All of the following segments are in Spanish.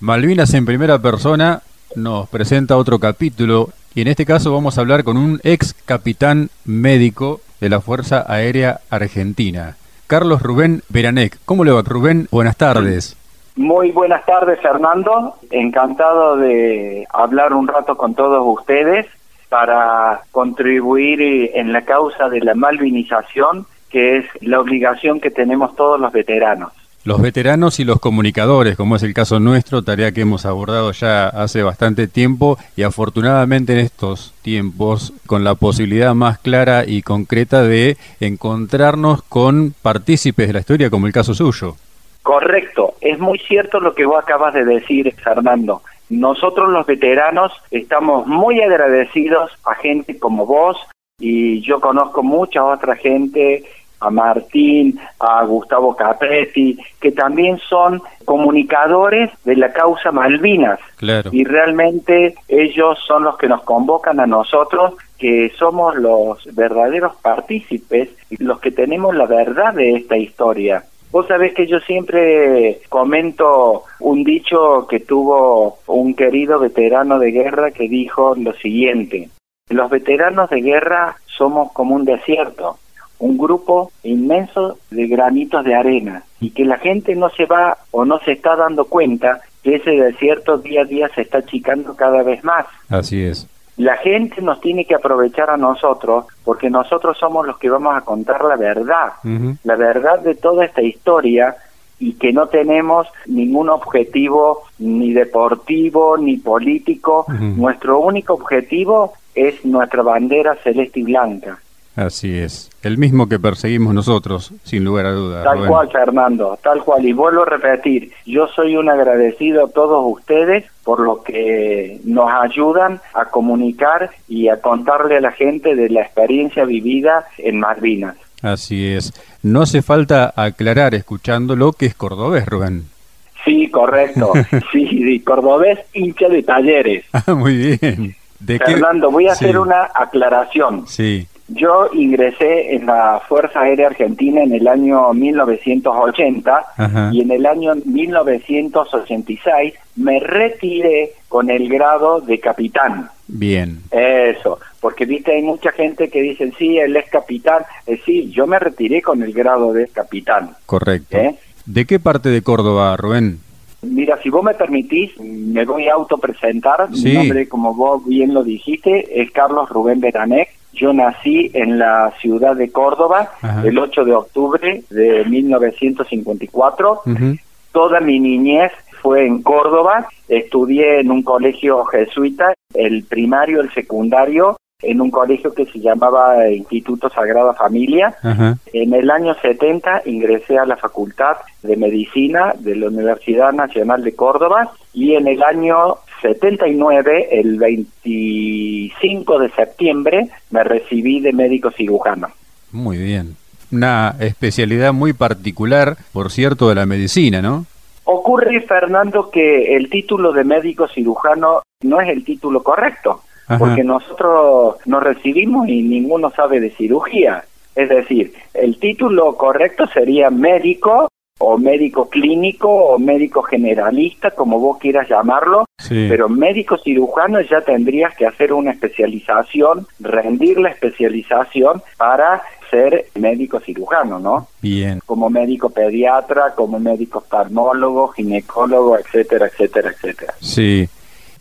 Malvinas en primera persona nos presenta otro capítulo y en este caso vamos a hablar con un ex capitán médico de la Fuerza Aérea Argentina, Carlos Rubén Beranec. ¿Cómo le va, Rubén? Buenas tardes. Muy buenas tardes, Fernando. Encantado de hablar un rato con todos ustedes para contribuir en la causa de la malvinización, que es la obligación que tenemos todos los veteranos los veteranos y los comunicadores, como es el caso nuestro, tarea que hemos abordado ya hace bastante tiempo y afortunadamente en estos tiempos con la posibilidad más clara y concreta de encontrarnos con partícipes de la historia como el caso suyo. Correcto, es muy cierto lo que vos acabas de decir, Fernando. Nosotros los veteranos estamos muy agradecidos a gente como vos y yo conozco mucha otra gente a Martín, a Gustavo Capretti, que también son comunicadores de la causa Malvinas. Y realmente ellos son los que nos convocan a nosotros, que somos los verdaderos partícipes y los que tenemos la verdad de esta historia. Vos sabés que yo siempre comento un dicho que tuvo un querido veterano de guerra que dijo lo siguiente, los veteranos de guerra somos como un desierto, un grupo inmenso de granitos de arena y que la gente no se va o no se está dando cuenta que ese desierto día a día se está achicando cada vez más. Así es. La gente nos tiene que aprovechar a nosotros porque nosotros somos los que vamos a contar la verdad, la verdad de toda esta historia y que no tenemos ningún objetivo ni deportivo ni político. Nuestro único objetivo es nuestra bandera celeste y blanca. Así es, el mismo que perseguimos nosotros, sin lugar a dudas. Tal cual, Fernando, tal cual. Y vuelvo a repetir, yo soy un agradecido a todos ustedes por lo que nos ayudan a comunicar y a contarle a la gente de la experiencia vivida en Malvinas. Así es. No hace falta aclarar escuchándolo que es cordobés, Rubén. Sí, correcto. sí, cordobés hincha de talleres. Ah, muy bien. ¿De Fernando, voy a hacer una aclaración. Sí. Yo ingresé en la Fuerza Aérea Argentina en el año 1980 y en el año 1986 me retiré con el grado de capitán. Bien. Eso, porque viste, hay mucha gente que dice, sí, él es capitán. Eh, sí, yo me retiré con el grado de capitán. Correcto. ¿Eh? ¿De qué parte de Córdoba, Rubén? Mira, si vos me permitís, me voy a autopresentar. Mi nombre, como vos bien lo dijiste, es Carlos Rubén Beranec. Yo nací en la ciudad de Córdoba el 8 de octubre de 1954. Toda mi niñez fue en Córdoba. Estudié en un colegio jesuita, el primario, el secundario, en un colegio que se llamaba Instituto Sagrada Familia. En el año 70 ingresé a la Facultad de Medicina de la Universidad Nacional de Córdoba y en el año 79, el 25 de septiembre, me recibí de médico cirujano. Muy bien. Una especialidad muy particular, por cierto, de la medicina, ¿no? Ocurre, Fernando, que el título de médico cirujano no es el título correcto, porque nosotros nos recibimos y ninguno sabe de cirugía. Es decir, el título correcto sería médico o médico clínico o médico generalista, como vos quieras llamarlo, pero médico cirujano ya tendrías que hacer una especialización, rendir la especialización para ser médico cirujano, ¿no? Bien. Como médico pediatra, como médico oftalmólogo, ginecólogo, etcétera, etcétera, etcétera. Sí.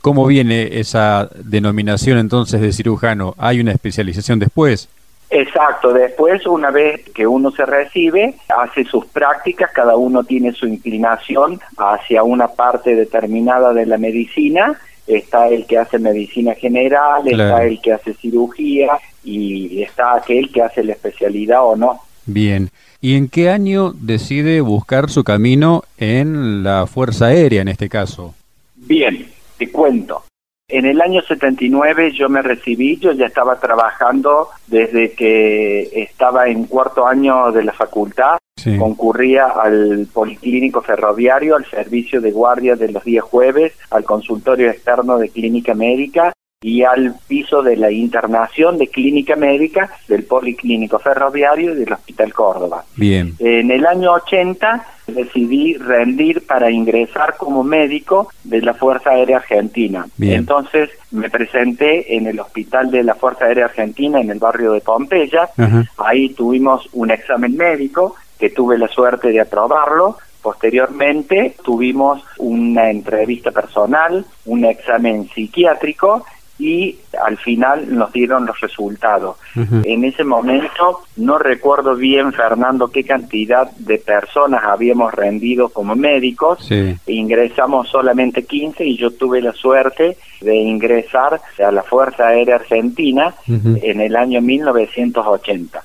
¿Cómo viene esa denominación entonces de cirujano? ¿Hay una especialización después? Exacto, después una vez que uno se recibe, hace sus prácticas, cada uno tiene su inclinación hacia una parte determinada de la medicina, está el que hace medicina general, está el que hace cirugía y está aquel que hace la especialidad o no. Bien, ¿y en qué año decide buscar su camino en la Fuerza Aérea en este caso? Bien, te cuento. En el año 79 yo me recibí, yo ya estaba trabajando desde que estaba en cuarto año de la facultad, concurría al Policlínico Ferroviario, al servicio de guardia de los días jueves, al consultorio externo de clínica médica y al piso de la internación de clínica médica del Policlínico Ferroviario y del Hospital Córdoba. Bien. En el año 80 decidí rendir para ingresar como médico de la Fuerza Aérea Argentina. Bien. Entonces me presenté en el Hospital de la Fuerza Aérea Argentina en el barrio de Pompeya. Ahí tuvimos un examen médico que tuve la suerte de aprobarlo. Posteriormente tuvimos una entrevista personal, un examen psiquiátrico y al final nos dieron los resultados. En ese momento no recuerdo bien, Fernando, qué cantidad de personas habíamos rendido como médicos. Sí. Ingresamos solamente 15 y yo tuve la suerte de ingresar a la Fuerza Aérea Argentina en el año 1980.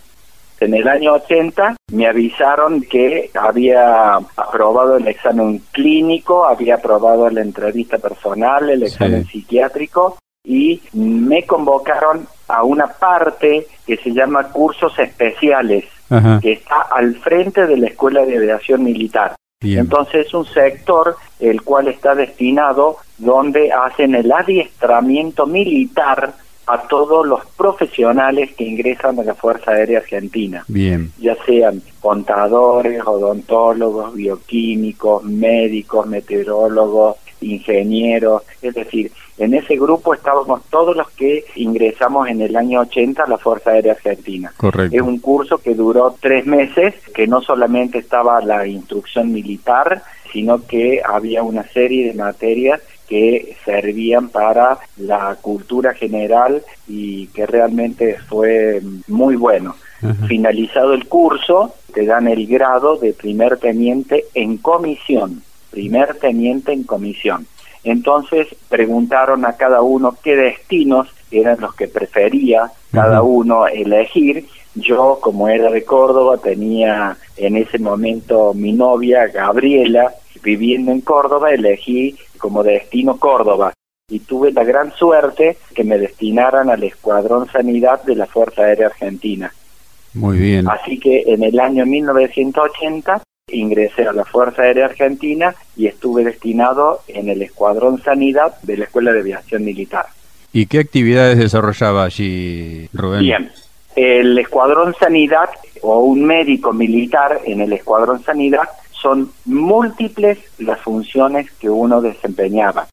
En el año 80 me avisaron que había aprobado el examen clínico, había aprobado la entrevista personal, el examen psiquiátrico y me convocaron a una parte que se llama cursos especiales, Ajá. que está al frente de la Escuela de Aviación Militar. Bien. Entonces es un sector el cual está destinado donde hacen el adiestramiento militar a todos los profesionales que ingresan a la Fuerza Aérea Argentina, Bien. ya sean contadores, odontólogos, bioquímicos, médicos, meteorólogos, ingenieros, es decir, en ese grupo estábamos todos los que ingresamos en el año 80 a la Fuerza Aérea Argentina. Correcto. Es un curso que duró tres meses, que no solamente estaba la instrucción militar, sino que había una serie de materias que servían para la cultura general y que realmente fue muy bueno. Finalizado el curso, te dan el grado de primer teniente en comisión, primer teniente en comisión. Entonces preguntaron a cada uno qué destinos eran los que prefería cada uno elegir. Yo, como era de Córdoba, tenía en ese momento mi novia, Gabriela, viviendo en Córdoba, elegí como destino Córdoba. Y tuve la gran suerte que me destinaran al Escuadrón Sanidad de la Fuerza Aérea Argentina. Muy bien. Así que en el año 1980 ingresé a la Fuerza Aérea Argentina y estuve destinado en el Escuadrón Sanidad de la Escuela de Aviación Militar. ¿Y qué actividades desarrollaba allí, Rubén? Bien, el Escuadrón Sanidad o un médico militar en el Escuadrón Sanidad son múltiples las funciones que uno desempeñaba.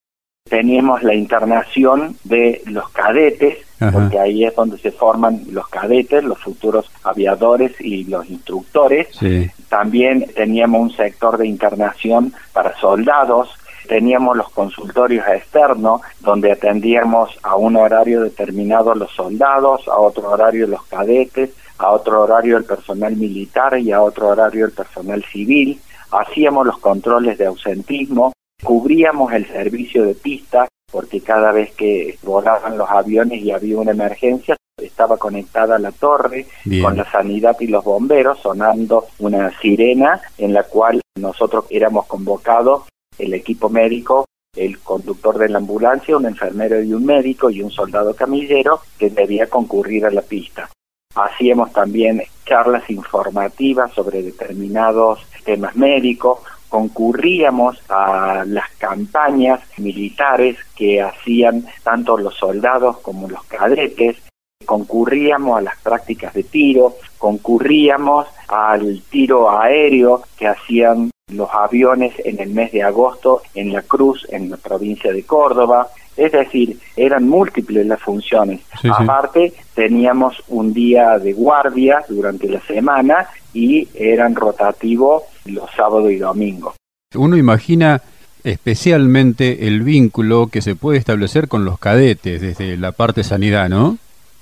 Teníamos la internación de los cadetes, Ajá. porque ahí es donde se forman los cadetes, los futuros aviadores y los instructores. Sí. También teníamos un sector de internación para soldados, teníamos los consultorios externos, donde atendíamos a un horario determinado los soldados, a otro horario los cadetes, a otro horario el personal militar y a otro horario el personal civil. Hacíamos los controles de ausentismo, cubríamos el servicio de pista, porque cada vez que volaban los aviones y había una emergencia, estaba conectada la torre Bien. con la sanidad y los bomberos sonando una sirena en la cual nosotros éramos convocados, el equipo médico, el conductor de la ambulancia, un enfermero y un médico y un soldado camillero que debía concurrir a la pista. Hacíamos también charlas informativas sobre determinados temas médicos, concurríamos a las campañas militares que hacían tanto los soldados como los cadetes, concurríamos a las prácticas de tiro, concurríamos al tiro aéreo que hacían los aviones en el mes de agosto en la Cruz, en la provincia de Córdoba. Es decir, eran múltiples las funciones. Sí, sí. Aparte, teníamos un día de guardia durante la semana y eran rotativos los sábados y domingos. Uno imagina especialmente el vínculo que se puede establecer con los cadetes desde la parte sanidad, ¿no?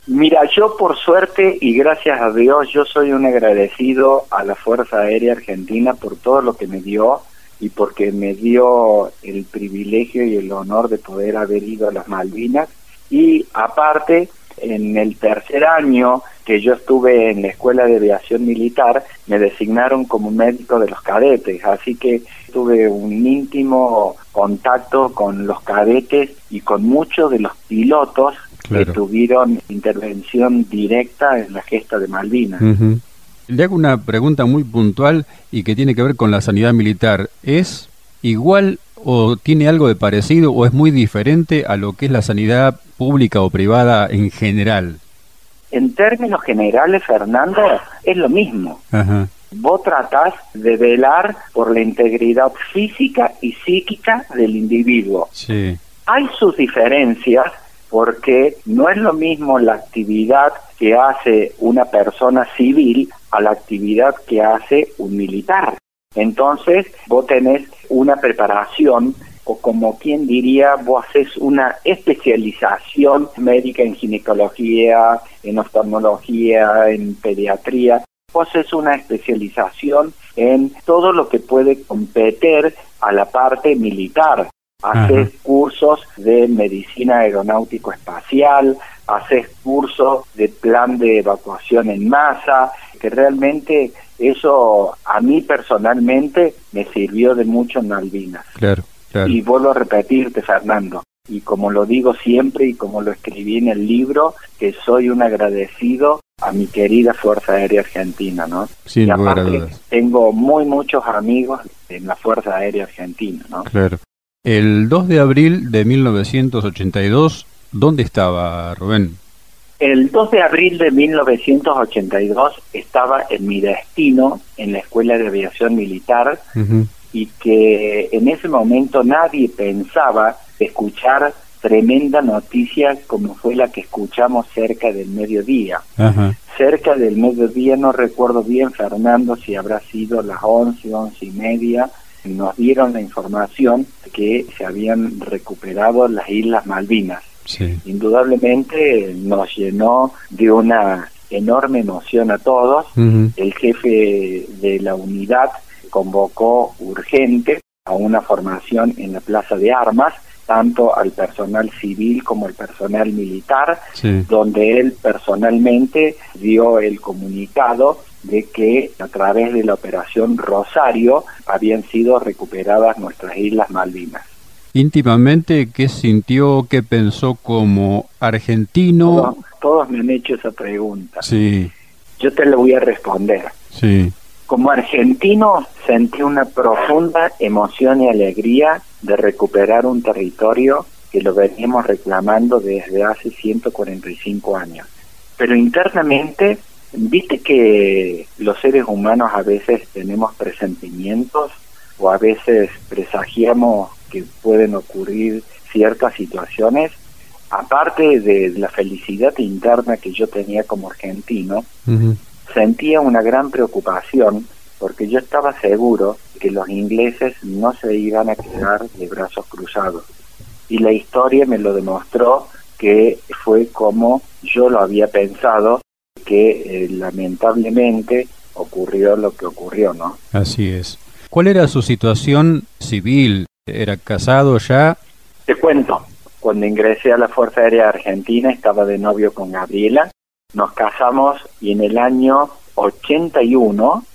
Mira, yo por suerte y gracias a Dios, yo soy un agradecido a la Fuerza Aérea Argentina por todo lo que me dio y porque me dio el privilegio y el honor de poder haber ido a las Malvinas. Y aparte, en el tercer año que yo estuve en la Escuela de Aviación Militar, me designaron como médico de los cadetes, así que tuve un íntimo contacto con los cadetes y con muchos de los pilotos Claro. que tuvieron intervención directa en la gesta de Malvinas. Le hago una pregunta muy puntual y que tiene que ver con la sanidad militar. ¿Es igual o tiene algo de parecido o es muy diferente a lo que es la sanidad pública o privada en general? En términos generales, Fernando, es lo mismo. Vos tratás de velar por la integridad física y psíquica del individuo. Sí. Hay sus diferencias porque no es lo mismo la actividad que hace una persona civil a la actividad que hace un militar. Entonces, vos tenés una preparación o como quien diría, vos haces una especialización médica en ginecología, en oftalmología, en pediatría. Vos haces una especialización en todo lo que puede competir a la parte militar. Haces cursos de medicina aeronáutico espacial, haces cursos de plan de evacuación en masa, que realmente eso a mí personalmente me sirvió de mucho en Malvinas. Claro. Y vuelvo a repetirte, Fernando, y como lo digo siempre y como lo escribí en el libro, que soy un agradecido a mi querida Fuerza Aérea Argentina, ¿no? Sin lugar a dudas. Tengo muy muchos amigos en la Fuerza Aérea Argentina, ¿no? Claro. El 2 de abril de 1982, ¿dónde estaba Rubén? El 2 de abril de 1982 estaba en mi destino en la Escuela de Aviación Militar y que en ese momento nadie pensaba escuchar tremenda noticia como fue la que escuchamos cerca del mediodía. Cerca del mediodía, no recuerdo bien, Fernando, si habrá sido las once, once y media, nos dieron la información que se habían recuperado las Islas Malvinas. Indudablemente nos llenó de una enorme emoción a todos. El jefe de la unidad convocó urgente a una formación en la Plaza de Armas, tanto al personal civil como al personal militar, donde él personalmente dio el comunicado de que a través de la operación Rosario habían sido recuperadas nuestras Islas Malvinas. Íntimamente, ¿qué sintió, qué pensó como argentino? Todos, todos me han hecho esa pregunta. Sí. Yo te la voy a responder. Sí. Como argentino sentí una profunda emoción y alegría de recuperar un territorio que lo veníamos reclamando desde hace 145 años. Pero internamente, viste que los seres humanos a veces tenemos presentimientos o a veces presagiamos que pueden ocurrir ciertas situaciones. Aparte de la felicidad interna que yo tenía como argentino, sentía una gran preocupación porque yo estaba seguro que los ingleses no se iban a quedar de brazos cruzados. Y la historia me lo demostró que fue como yo lo había pensado, que eh, lamentablemente ocurrió lo que ocurrió, ¿no? Así es. ¿Cuál era su situación civil? ¿Era casado ya? Te cuento, cuando ingresé a la Fuerza Aérea Argentina estaba de novio con Gabriela nos casamos y en el año 81,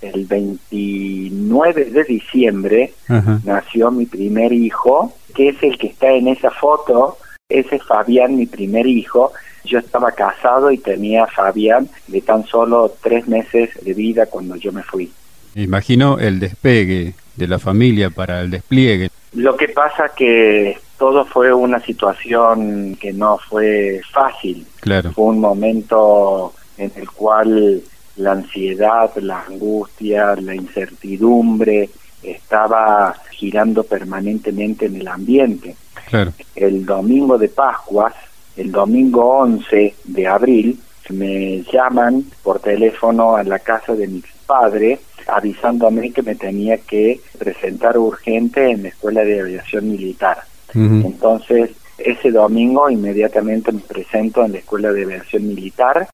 el 29 de diciembre, nació mi primer hijo, que es el que está en esa foto, ese es Fabián, mi primer hijo. Yo estaba casado y tenía a Fabián de tan solo tres meses de vida cuando yo me fui. Imagino el despegue de la familia para el despliegue. Lo que pasa que todo fue una situación que no fue fácil. Claro. Fue un momento en el cual la ansiedad, la angustia, la incertidumbre estaba girando permanentemente en el ambiente. Claro. El domingo de Pascuas, el domingo 11 de abril, me llaman por teléfono a la casa de mi padre avisándome que me tenía que presentar urgente en la Escuela de Aviación Militar. Entonces, ese domingo inmediatamente me presento en la Escuela de Aviación Militar.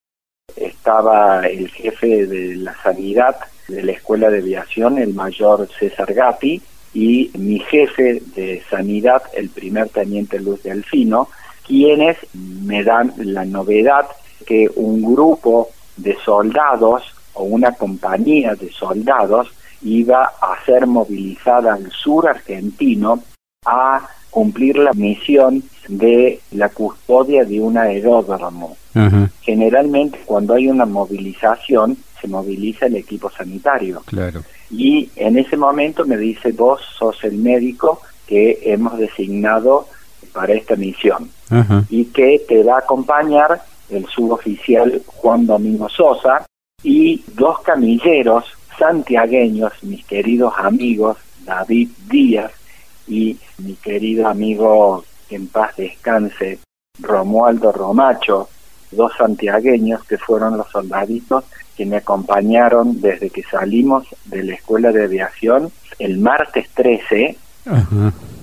Estaba el jefe de la sanidad de la Escuela de Aviación, el mayor César Gatti, y mi jefe de sanidad, el primer teniente Luz de Alfino, quienes me dan la novedad que un grupo de soldados o una compañía de soldados iba a ser movilizada al sur argentino a cumplir la misión de la custodia de un aeródromo. Generalmente cuando hay una movilización se moviliza el equipo sanitario. Claro. y en ese momento me dice, vos sos el médico que hemos designado para esta misión y que te va a acompañar el suboficial Juan Domingo Sosa y dos camilleros santiagueños, mis queridos amigos David Díaz y mi querido amigo en paz descanse Romualdo Romacho, dos santiagueños que fueron los soldaditos que me acompañaron desde que salimos de la escuela de aviación el martes 13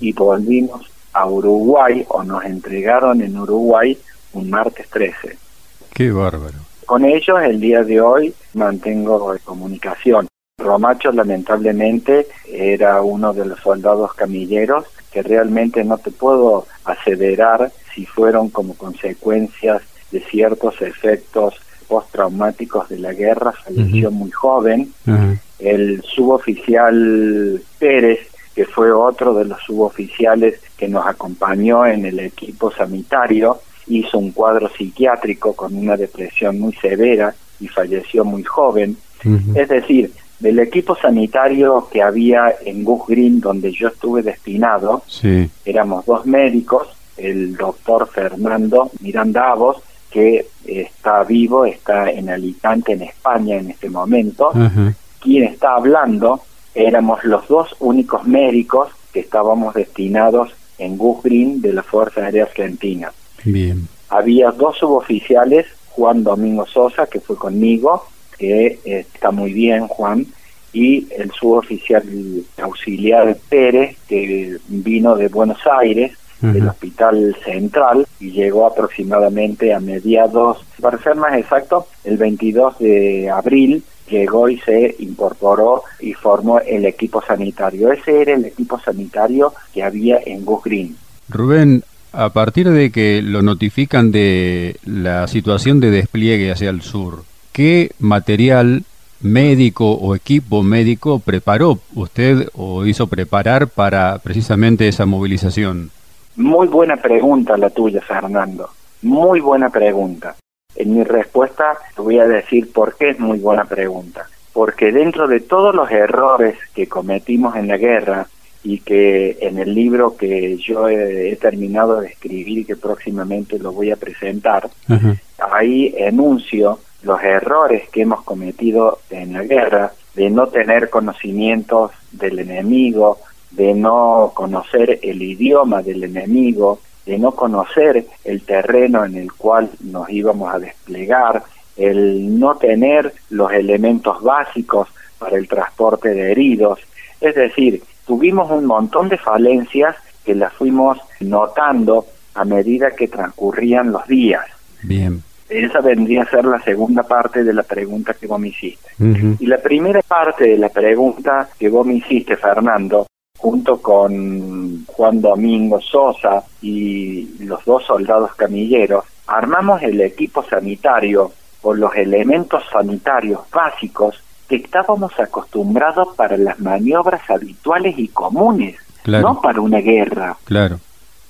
y volvimos a Uruguay o nos entregaron en Uruguay un martes 13. Qué bárbaro. Con ellos el día de hoy mantengo comunicación. Romacho lamentablemente era uno de los soldados camilleros que realmente no te puedo aseverar si fueron como consecuencias de ciertos efectos postraumáticos de la guerra, falleció muy joven. El suboficial Pérez, que fue otro de los suboficiales que nos acompañó en el equipo sanitario, hizo un cuadro psiquiátrico con una depresión muy severa y falleció muy joven. Es decir, del equipo sanitario que había en Gus Green, donde yo estuve destinado, éramos dos médicos, el doctor Fernando Mirandavos, que está vivo, está en Alicante, en España en este momento. Quien está hablando, éramos los dos únicos médicos que estábamos destinados en Gus Green de la Fuerza Aérea Argentina. Bien. Había dos suboficiales, Juan Domingo Sosa, que fue conmigo, que está muy bien, Juan, y el suboficial auxiliar Pérez, que vino de Buenos Aires, del Hospital Central, y llegó aproximadamente a mediados, para ser más exacto, el 22 de abril, llegó y se incorporó y formó el equipo sanitario. Ese era el equipo sanitario que había en Gus Green. Rubén, a partir de que lo notifican de la situación de despliegue hacia el sur, ¿qué material médico o equipo médico preparó usted o hizo preparar para precisamente esa movilización? Muy buena pregunta la tuya, Fernando. Muy buena pregunta. En mi respuesta te voy a decir por qué es muy buena pregunta. Porque dentro de todos los errores que cometimos en la guerra y que en el libro que yo he, terminado de escribir y que próximamente lo voy a presentar, ahí enuncio los errores que hemos cometido en la guerra, de no tener conocimientos del enemigo, de no conocer el idioma del enemigo, de no conocer el terreno en el cual nos íbamos a desplegar, el no tener los elementos básicos para el transporte de heridos. Es decir, tuvimos un montón de falencias que las fuimos notando a medida que transcurrían los días. Bien. Esa vendría a ser la segunda parte de la pregunta que vos me hiciste. Y la primera parte de la pregunta que vos me hiciste, Fernando, junto con Juan Domingo Sosa y los dos soldados camilleros, armamos el equipo sanitario con los elementos sanitarios básicos que estábamos acostumbrados para las maniobras habituales y comunes, no para una guerra. Claro.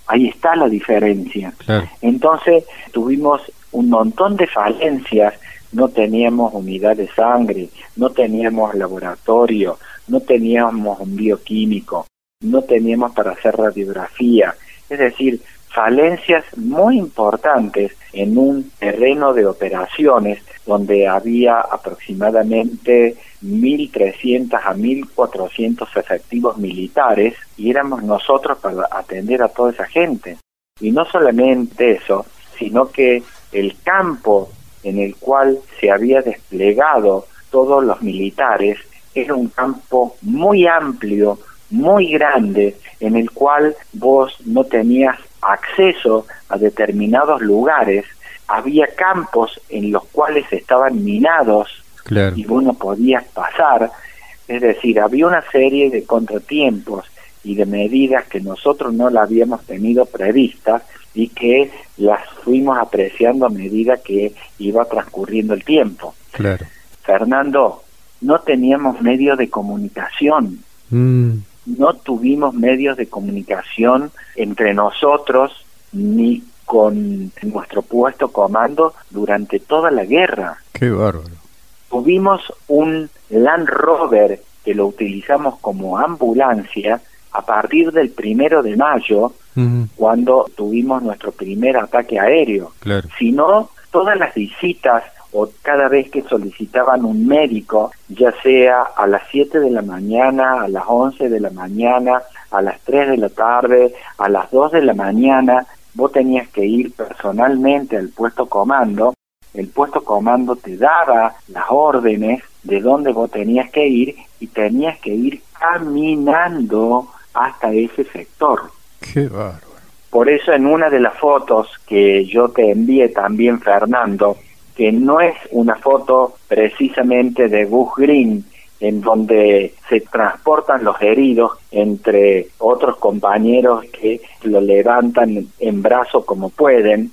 Ahí está la diferencia. Entonces tuvimos un montón de falencias, no teníamos unidad de sangre, no teníamos laboratorio, no teníamos un bioquímico, no teníamos para hacer radiografía, es decir, falencias muy importantes en un terreno de operaciones donde había aproximadamente 1.300 a 1.400 efectivos militares y éramos nosotros para atender a toda esa gente. Y no solamente eso, sino que el campo en el cual se había desplegado todos los militares era un campo muy amplio, muy grande, en el cual vos no tenías acceso a determinados lugares, había campos en los cuales estaban minados y vos no podías pasar, es decir, había una serie de contratiempos y de medidas que nosotros no la habíamos tenido previstas y que las fuimos apreciando a medida que iba transcurriendo el tiempo. Claro. Fernando, no teníamos medios de comunicación. Mm. No tuvimos medios de comunicación entre nosotros ni con nuestro puesto comando durante toda la guerra. Qué bárbaro. Tuvimos un Land Rover que lo utilizamos como ambulancia a partir del primero de mayo, cuando tuvimos nuestro primer ataque aéreo. Claro. Si no, todas las visitas o cada vez que solicitaban un médico, ya sea a las 7 de la mañana, a las 11 de la mañana, a las 3 de la tarde, a las 2 de la mañana, vos tenías que ir personalmente al puesto comando, el puesto comando te daba las órdenes de dónde vos tenías que ir y tenías que ir caminando hasta ese sector. Qué bárbaro. Por eso en una de las fotos que yo te envié también, Fernando, que no es una foto precisamente de Gus Green, en donde se transportan los heridos entre otros compañeros que lo levantan en brazo como pueden.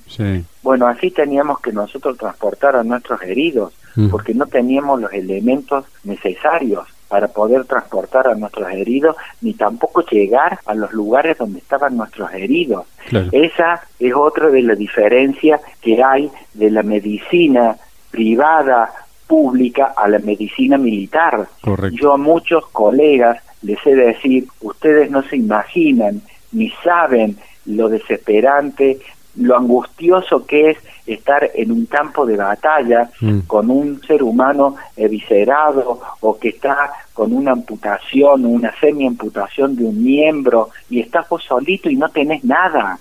Bueno, así teníamos que nosotros transportar a nuestros heridos, mm. porque no teníamos los elementos necesarios para poder transportar a nuestros heridos, ni tampoco llegar a los lugares donde estaban nuestros heridos. Esa es otra de las diferencias que hay de la medicina privada pública a la medicina militar. Yo a muchos colegas les he de decir, ustedes no se imaginan ni saben lo desesperante, lo angustioso que es estar en un campo de batalla mm. con un ser humano eviscerado o que está con una amputación, una semi-amputación de un miembro y estás vos solito y no tenés nada.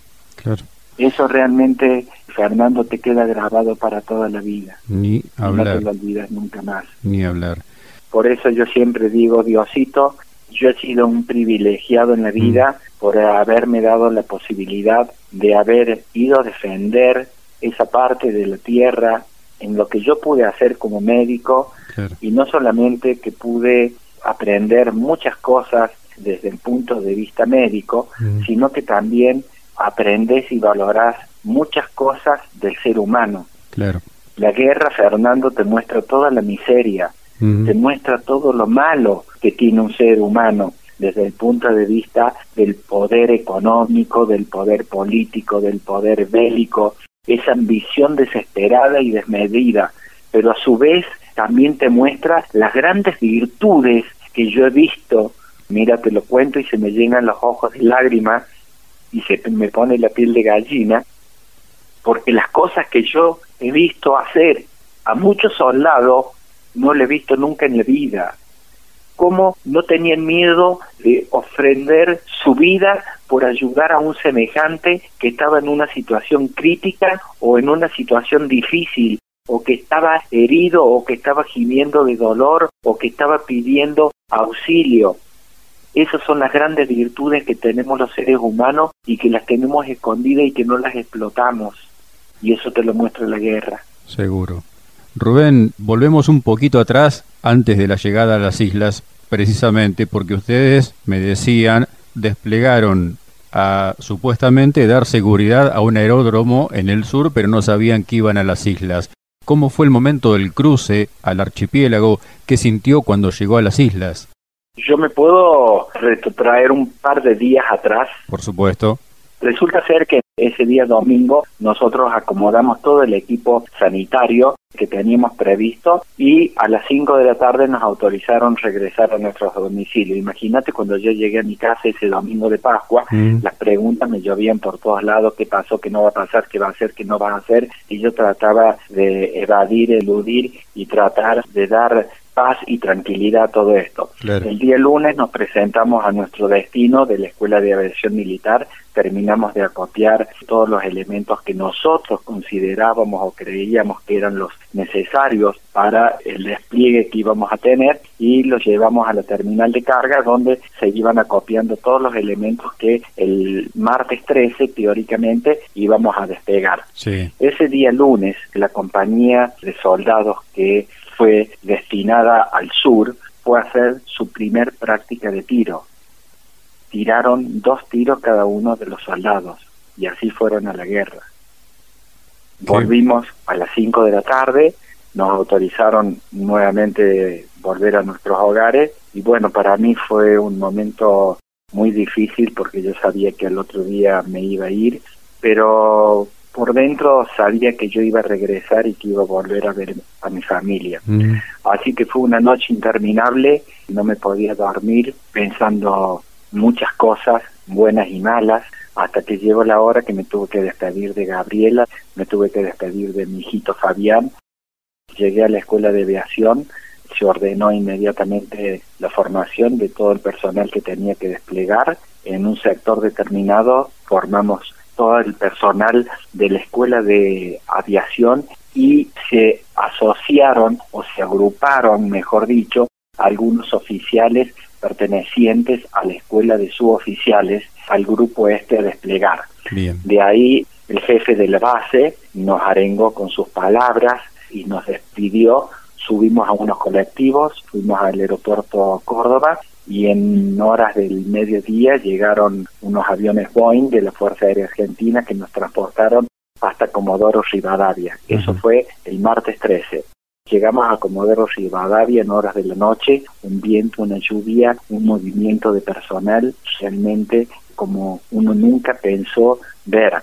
Eso realmente Fernando te queda grabado para toda la vida. Ni hablar. no te lo olvidas nunca más. Ni hablar. Por eso yo siempre digo, Diosito, yo he sido un privilegiado en la vida mm. por haberme dado la posibilidad de haber ido a defender esa parte de la tierra en lo que yo pude hacer como médico y no solamente que pude aprender muchas cosas desde el punto de vista médico, mm. sino que también aprendes y valoras muchas cosas del ser humano. Claro. La guerra, Fernando, te muestra toda la miseria, te muestra todo lo malo que tiene un ser humano desde el punto de vista del poder económico, del poder político, del poder bélico, esa ambición desesperada y desmedida, pero a su vez también te muestra las grandes virtudes que yo he visto. Mira, te lo cuento y se me llenan los ojos de lágrimas y se me pone la piel de gallina, porque las cosas que yo he visto hacer a muchos soldados no lo he visto nunca en la vida. Cómo no tenían miedo de ofrender su vida por ayudar a un semejante que estaba en una situación crítica o en una situación difícil o que estaba herido o que estaba gimiendo de dolor o que estaba pidiendo auxilio. Esas son las grandes virtudes que tenemos los seres humanos y que las tenemos escondidas y que no las explotamos. Y eso te lo muestra la guerra. Seguro. Rubén, volvemos un poquito atrás antes de la llegada a las islas, precisamente porque ustedes me decían desplegaron a supuestamente dar seguridad a un aeródromo en el sur, pero no sabían que iban a las islas. ¿Cómo fue el momento del cruce al archipiélago? ¿Qué sintió cuando llegó a las islas? Yo me puedo retrotraer un par de días atrás. Por supuesto. Resulta ser que ese día domingo nosotros acomodamos todo el equipo sanitario que teníamos previsto y a las 5 de la tarde nos autorizaron regresar a nuestros domicilios. Imagínate cuando yo llegué a mi casa ese domingo de Pascua, mm. las preguntas me llovían por todos lados, qué pasó, qué no va a pasar, qué va a hacer, qué no va a hacer, y yo trataba de evadir, eludir y tratar de dar paz y tranquilidad a todo esto. El día lunes nos presentamos a nuestro destino de la Escuela de Aviación Militar, terminamos de acopiar todos los elementos que nosotros considerábamos o creíamos que eran los necesarios para el despliegue que íbamos a tener y los llevamos a la terminal de carga donde se iban acopiando todos los elementos que el martes 13 teóricamente íbamos a despegar. Ese día lunes la compañía de soldados que fue destinada al sur fue a hacer su primer práctica de tiro. Tiraron dos tiros cada uno de los soldados y así fueron a la guerra. Volvimos a las 5 de la tarde, nos autorizaron nuevamente volver a nuestros hogares y bueno, para mí fue un momento muy difícil porque yo sabía que el otro día me iba a ir, pero por dentro sabía que yo iba a regresar y que iba a volver a ver a mi familia. Mm. Así que fue una noche interminable, no me podía dormir pensando muchas cosas, buenas y malas, hasta que llegó la hora que me tuve que despedir de Gabriela, me tuve que despedir de mi hijito Fabián. Llegué a la escuela de aviación, se ordenó inmediatamente la formación de todo el personal que tenía que desplegar. En un sector determinado formamos todo el personal de la escuela de aviación y se asociaron o se agruparon, mejor dicho, algunos oficiales pertenecientes a la escuela de suboficiales al grupo este a desplegar. Bien. De ahí el jefe de la base nos arengó con sus palabras y nos despidió. Subimos a unos colectivos, fuimos al aeropuerto Córdoba y en horas del mediodía llegaron unos aviones Boeing de la Fuerza Aérea Argentina que nos transportaron hasta Comodoro Rivadavia. Eso fue el martes 13. Llegamos a Comodoro Rivadavia en horas de la noche, un viento, una lluvia, un movimiento de personal realmente como uno nunca pensó ver.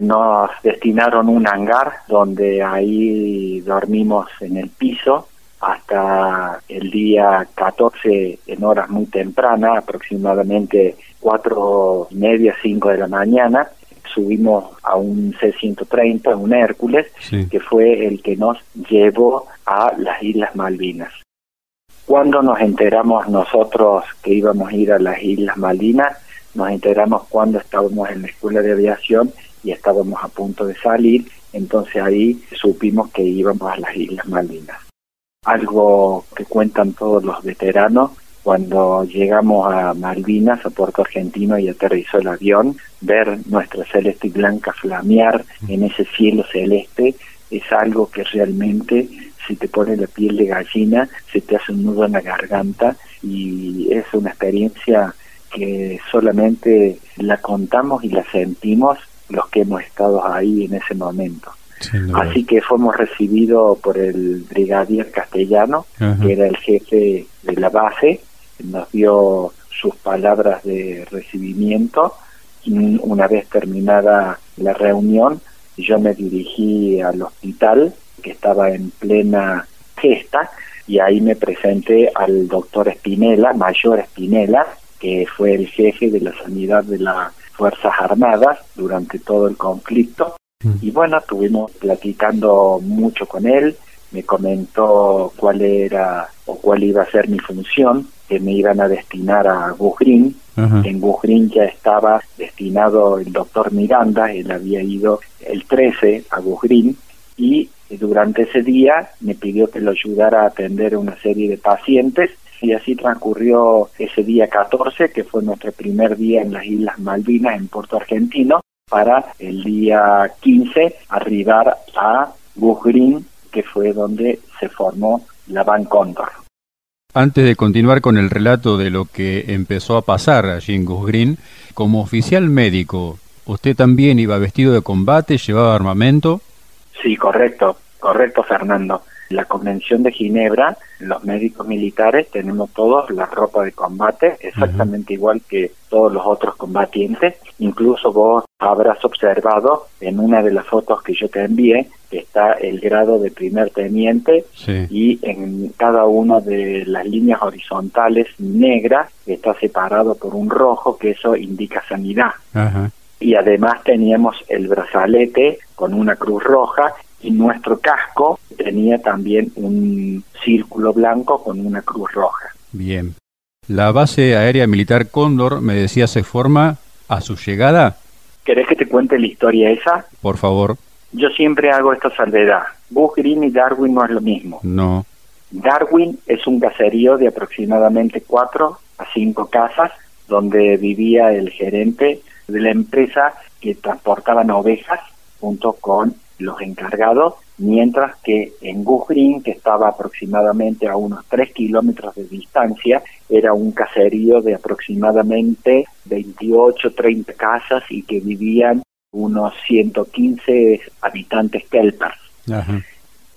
Nos destinaron un hangar donde ahí dormimos en el piso hasta el día 14 en horas muy tempranas, aproximadamente cuatro y media, cinco de la mañana. Subimos a un C-130, un Hércules, Sí. que fue el que nos llevó a las Islas Malvinas. Cuando nos enteramos nosotros que íbamos a ir a las Islas Malvinas, nos enteramos cuando estábamos en la escuela de aviación y estábamos a punto de salir, entonces ahí supimos que íbamos a las Islas Malvinas. Algo que cuentan todos los veteranos, cuando llegamos a Malvinas, a Puerto Argentino y aterrizó el avión, ver nuestra celeste y blanca flamear en ese cielo celeste es algo que realmente si te pone la piel de gallina, se te hace un nudo en la garganta y es una experiencia que solamente la contamos y la sentimos los que hemos estado ahí en ese momento. Así que fuimos recibidos por el brigadier castellano, Ajá. que era el jefe de la base, nos dio sus palabras de recibimiento. Y Una vez terminada la reunión, yo me dirigí al hospital, que estaba en plena gesta, y ahí me presenté al doctor Espinela, mayor Espinela, que fue el jefe de la sanidad de las Fuerzas Armadas durante todo el conflicto. Mm. Y bueno, estuvimos platicando mucho con él, me comentó cuál era o cuál iba a ser mi función, que me iban a destinar a Bujrín. Ajá. En Bujrín ya estaba destinado el doctor Miranda, él había ido el 13 a Bujrín y durante ese día me pidió que lo ayudara a atender una serie de pacientes y así transcurrió ese día 14, que fue nuestro primer día en las Islas Malvinas, en Puerto Argentino, para el día 15 arribar a Bujrín, que fue donde se formó la Van Cóndor. Antes de continuar con el relato de lo que empezó a pasar allí en Green, como oficial médico, ¿usted también iba vestido de combate, llevaba armamento? Sí, correcto, correcto, Fernando. La Convención de Ginebra, los médicos militares tenemos todos la ropa de combate, exactamente igual que todos los otros combatientes. Incluso vos habrás observado en una de las fotos que yo te envié que está el grado de primer teniente Sí. y en cada una de las líneas horizontales negras está separado por un rojo que eso indica sanidad y además teníamos el brazalete con una cruz roja y nuestro casco tenía también un círculo blanco con una cruz roja. Bien. La base aérea militar Cóndor, me decía, se forma a su llegada. ¿Querés que te cuente la historia esa? Por favor. Yo siempre hago esta salvedad. Bush Green y Darwin no es lo mismo. No. Darwin es un caserío de aproximadamente cuatro a cinco casas donde vivía el gerente de la empresa que transportaban ovejas junto con los encargados, mientras que en Gujrin, que estaba aproximadamente a unos tres kilómetros de distancia, era un caserío de aproximadamente 28, 30 casas y que vivían unos 115 habitantes kelpers. Ajá.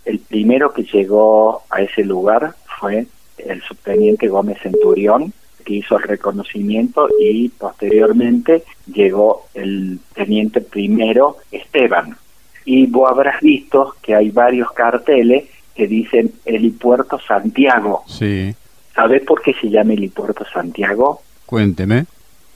El primero que llegó a ese lugar fue el subteniente Gómez Centurión, que hizo el reconocimiento y posteriormente llegó el teniente primero Esteban. Y vos habrás visto que hay varios carteles que dicen Helipuerto Santiago. Sí. ¿Sabés por qué se llama Helipuerto Santiago? Cuénteme.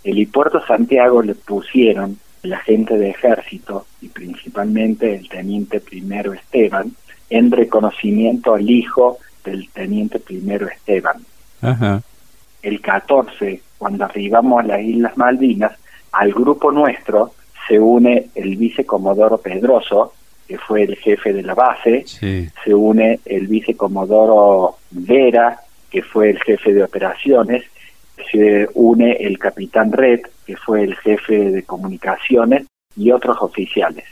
Helipuerto Santiago le pusieron la gente de ejército y principalmente el teniente primero Esteban en reconocimiento al hijo del teniente primero Esteban. Ajá. El 14, cuando arribamos a las Islas Malvinas, al grupo nuestro se une el vicecomodoro Pedroso, que fue el jefe de la base, Sí. se une el vicecomodoro Vera, que fue el jefe de operaciones, se une el capitán Red, que fue el jefe de comunicaciones, y otros oficiales.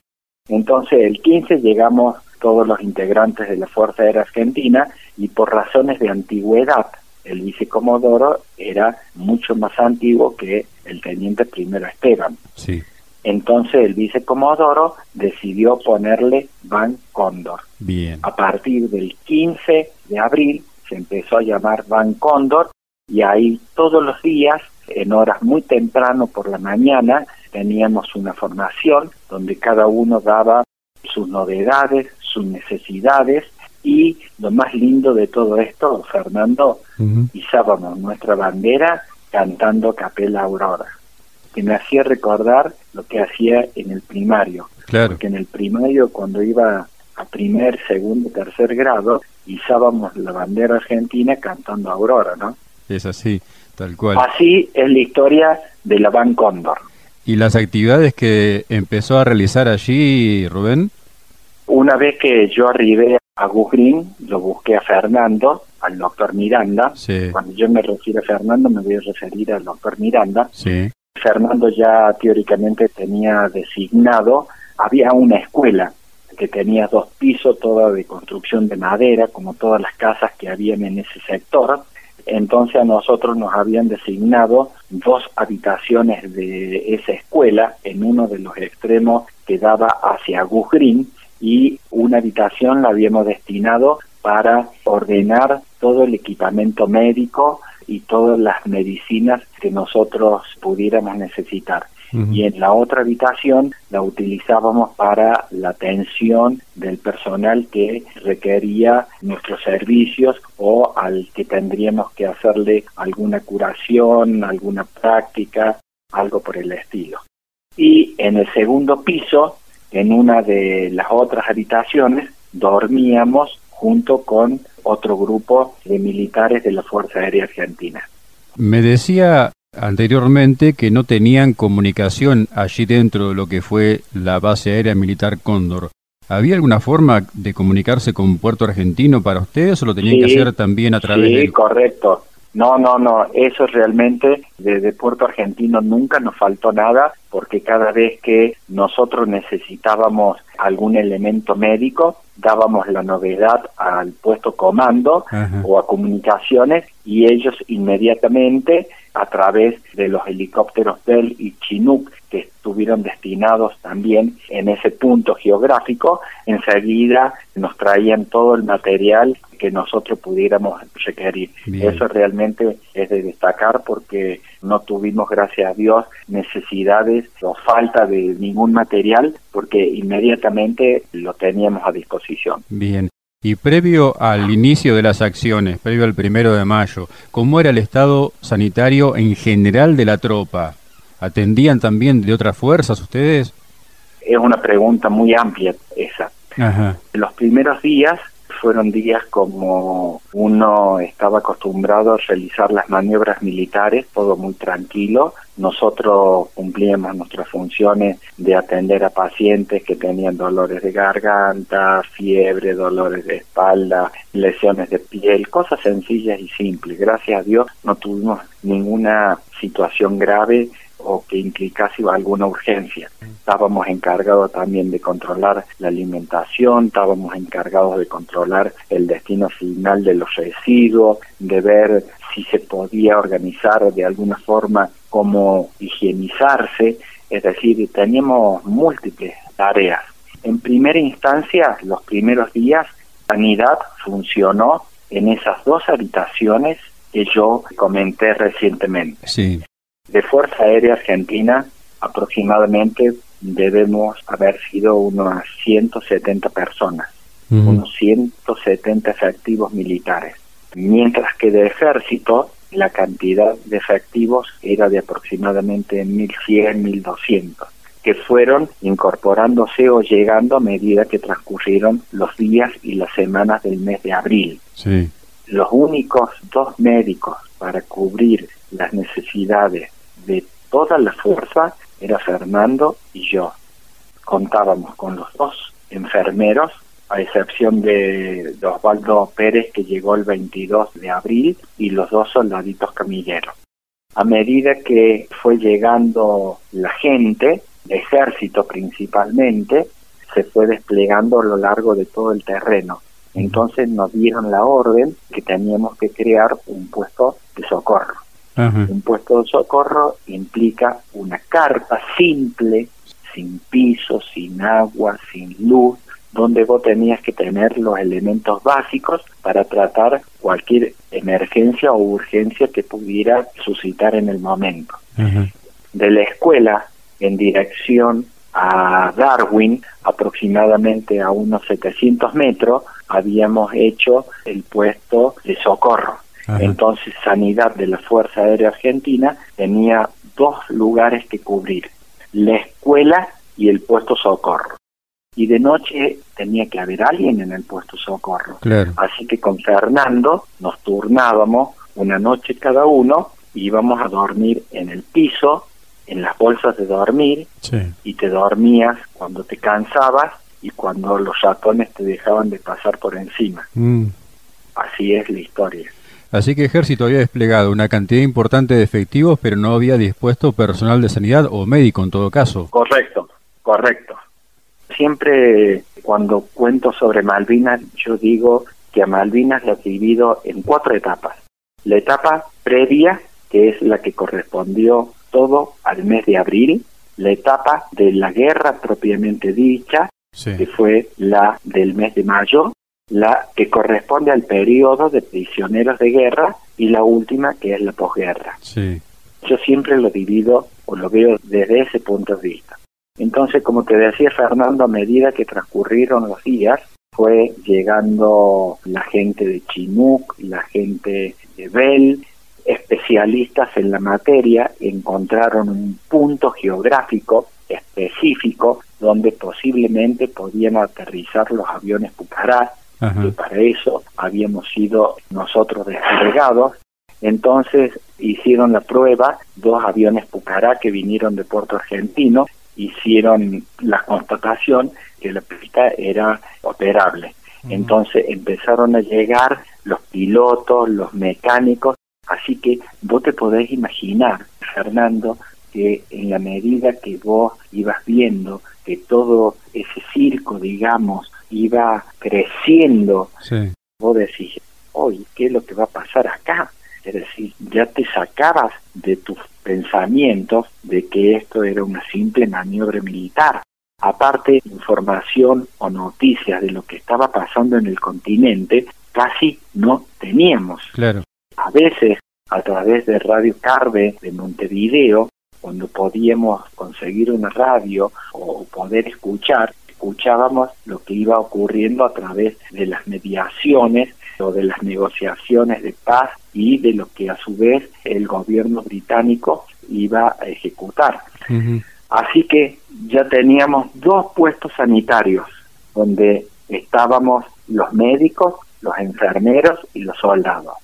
Entonces, el 15 llegamos todos los integrantes de la Fuerza Aérea Argentina y por razones de antigüedad, el vicecomodoro era mucho más antiguo que el teniente primero Esteban. Sí. Entonces el vicecomodoro decidió ponerle Van Cóndor. Bien. A partir del 15 de abril se empezó a llamar Van Cóndor y ahí todos los días, en horas muy temprano por la mañana, teníamos una formación donde cada uno daba sus novedades, sus necesidades y lo más lindo de todo esto, Fernando, izábamos nuestra bandera cantando Capela Aurora, que me hacía recordar lo que hacía en el primario, Claro. porque en el primario cuando iba a primer, segundo, tercer grado, izábamos la bandera argentina cantando Aurora, ¿no? Es así, tal cual. Así es la historia de la Van Cóndor. ¿Y las actividades que empezó a realizar allí, Rubén? Una vez que yo arribé a Gus Green, lo busqué a Fernando, al doctor Miranda. Sí. Cuando yo me refiero a Fernando, me voy a referir al doctor Miranda. Sí. Fernando ya teóricamente tenía designado, había una escuela que tenía dos pisos, toda de construcción de madera, como todas las casas que habían en ese sector. Entonces a nosotros nos habían designado dos habitaciones de esa escuela, en uno de los extremos que daba hacia Gus Green y una habitación la habíamos destinado para ordenar todo el equipamiento médico y todas las medicinas que nosotros pudiéramos necesitar. Y en la otra habitación la utilizábamos para la atención del personal que requería nuestros servicios o al que tendríamos que hacerle alguna curación, alguna práctica, algo por el estilo. Y en el segundo piso, en una de las otras habitaciones, dormíamos junto con otro grupo de militares de la Fuerza Aérea Argentina. Me decía anteriormente que no tenían comunicación allí dentro de lo que fue la base aérea militar Cóndor. ¿Había alguna forma de comunicarse con Puerto Argentino para ustedes o lo tenían que hacer también a través Sí, del... correcto. No, no, no, eso realmente desde Puerto Argentino nunca nos faltó nada porque cada vez que nosotros necesitábamos algún elemento médico, dábamos la novedad al puesto comando Ajá. o a comunicaciones y ellos inmediatamente a través de los helicópteros Bell y Chinook que estuvieron destinados también en ese punto geográfico, enseguida nos traían todo el material que nosotros pudiéramos requerir. Bien. Eso realmente es de destacar porque no tuvimos, gracias a Dios, necesidades o falta de ningún material porque inmediatamente lo teníamos a disposición. Bien. Y previo al inicio de las acciones, previo al primero de mayo, ¿cómo era el estado sanitario en general de la tropa? ¿Atendían también de otras fuerzas ustedes? Es una pregunta muy amplia esa. Ajá. Los primeros días fueron días como uno estaba acostumbrado a realizar las maniobras militares, todo muy tranquilo. Nosotros cumplíamos nuestras funciones de atender a pacientes que tenían dolores de garganta, fiebre, dolores de espalda, lesiones de piel, cosas sencillas y simples. Gracias a Dios no tuvimos ninguna situación grave o que implicase alguna urgencia. Estábamos encargados también de controlar la alimentación, estábamos encargados de controlar el destino final de los residuos, de ver si se podía organizar de alguna forma cómo higienizarse, es decir, teníamos múltiples tareas. En primera instancia, los primeros días, Sanidad funcionó en esas dos habitaciones que yo comenté recientemente. Sí. De Fuerza Aérea Argentina, aproximadamente debemos haber sido unas 170 personas, unos 170 efectivos militares, mientras que de ejército la cantidad de efectivos era de aproximadamente 1.100, 1.200 que fueron incorporándose o llegando a medida que transcurrieron los días y las semanas del mes de abril. Sí. Los únicos dos médicos para cubrir las necesidades de toda la fuerza era Fernando y yo. Contábamos con los dos enfermeros, a excepción de, Osvaldo Pérez que llegó el 22 de abril y los dos soldaditos camilleros. A medida que fue llegando la gente, ejército principalmente, se fue desplegando a lo largo de todo el terreno. Entonces nos dieron la orden que teníamos que crear un puesto de socorro. Un puesto de socorro implica una carpa simple, sin piso, sin agua, sin luz, donde vos tenías que tener los elementos básicos para tratar cualquier emergencia o urgencia que pudiera suscitar en el momento. De la escuela en dirección a Darwin, aproximadamente a unos 700 metros, habíamos hecho el puesto de socorro. Entonces, Sanidad de la Fuerza Aérea Argentina tenía dos lugares que cubrir, la escuela y el puesto socorro. Y de noche tenía que haber alguien en el puesto socorro. Así que con Fernando nos turnábamos una noche cada uno, íbamos a dormir en el piso en las bolsas de dormir y te dormías cuando te cansabas y cuando los ratones te dejaban de pasar por encima. Mm. Así es la historia. Así que Ejército había desplegado una cantidad importante de efectivos, pero no había dispuesto personal de sanidad o médico en todo caso. Correcto, correcto. Siempre cuando cuento sobre Malvinas, yo digo que a Malvinas lo he dividido en cuatro etapas. La etapa previa, que es la que correspondió todo al mes de abril, la etapa de la guerra propiamente dicha, que fue la del mes de mayo, la que corresponde al periodo de prisioneros de guerra y la última que es la posguerra. Yo siempre lo divido o lo veo desde ese punto de vista. Entonces, como te decía Fernando, a medida que transcurrieron los días, fue llegando la gente de Chinook, la gente de Bell, especialistas en la materia encontraron un punto geográfico específico donde posiblemente podían aterrizar los aviones Pucará, y para eso habíamos sido nosotros desplegados. Entonces hicieron la prueba, dos aviones Pucará que vinieron de Puerto Argentino, hicieron la constatación que la pista era operable. Entonces empezaron a llegar los pilotos, los mecánicos Así que vos te podés imaginar, Fernando, que en la medida que vos ibas viendo que todo ese circo, digamos, iba creciendo, vos decís, oye, ¿qué es lo que va a pasar acá? Es decir, ya te sacabas de tus pensamientos de que esto era una simple maniobra militar. Aparte, información o noticias de lo que estaba pasando en el continente casi no teníamos. Claro. A veces, a través de Radio Carve de Montevideo, cuando podíamos conseguir una radio o poder escuchar, escuchábamos lo que iba ocurriendo a través de las mediaciones o de las negociaciones de paz y de lo que a su vez el gobierno británico iba a ejecutar. Así que ya teníamos dos puestos sanitarios donde estábamos los médicos, los enfermeros y los soldados.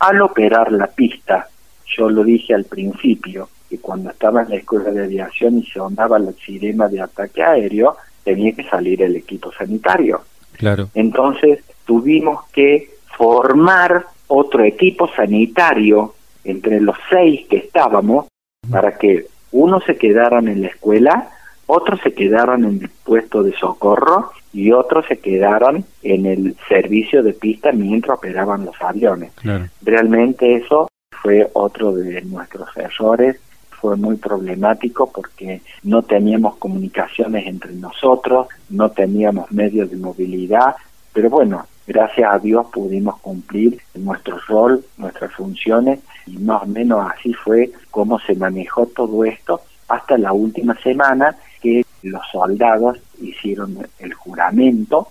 Al operar la pista, yo lo dije al principio, que cuando estaba en la escuela de aviación y se ondaba la sirena de ataque aéreo, tenía que salir el equipo sanitario. Claro. Entonces tuvimos que formar otro equipo sanitario entre los seis que estábamos para que uno se quedaran en la escuela, otros se quedaran en el puesto de socorro y otros se quedaron en el servicio de pista mientras operaban los aviones. Realmente eso fue otro de nuestros errores, fue muy problemático porque no teníamos comunicaciones entre nosotros, no teníamos medios de movilidad, pero bueno, gracias a Dios pudimos cumplir nuestro rol, nuestras funciones y más o menos así fue como se manejó todo esto hasta la última semana que los soldados hicieron el juramento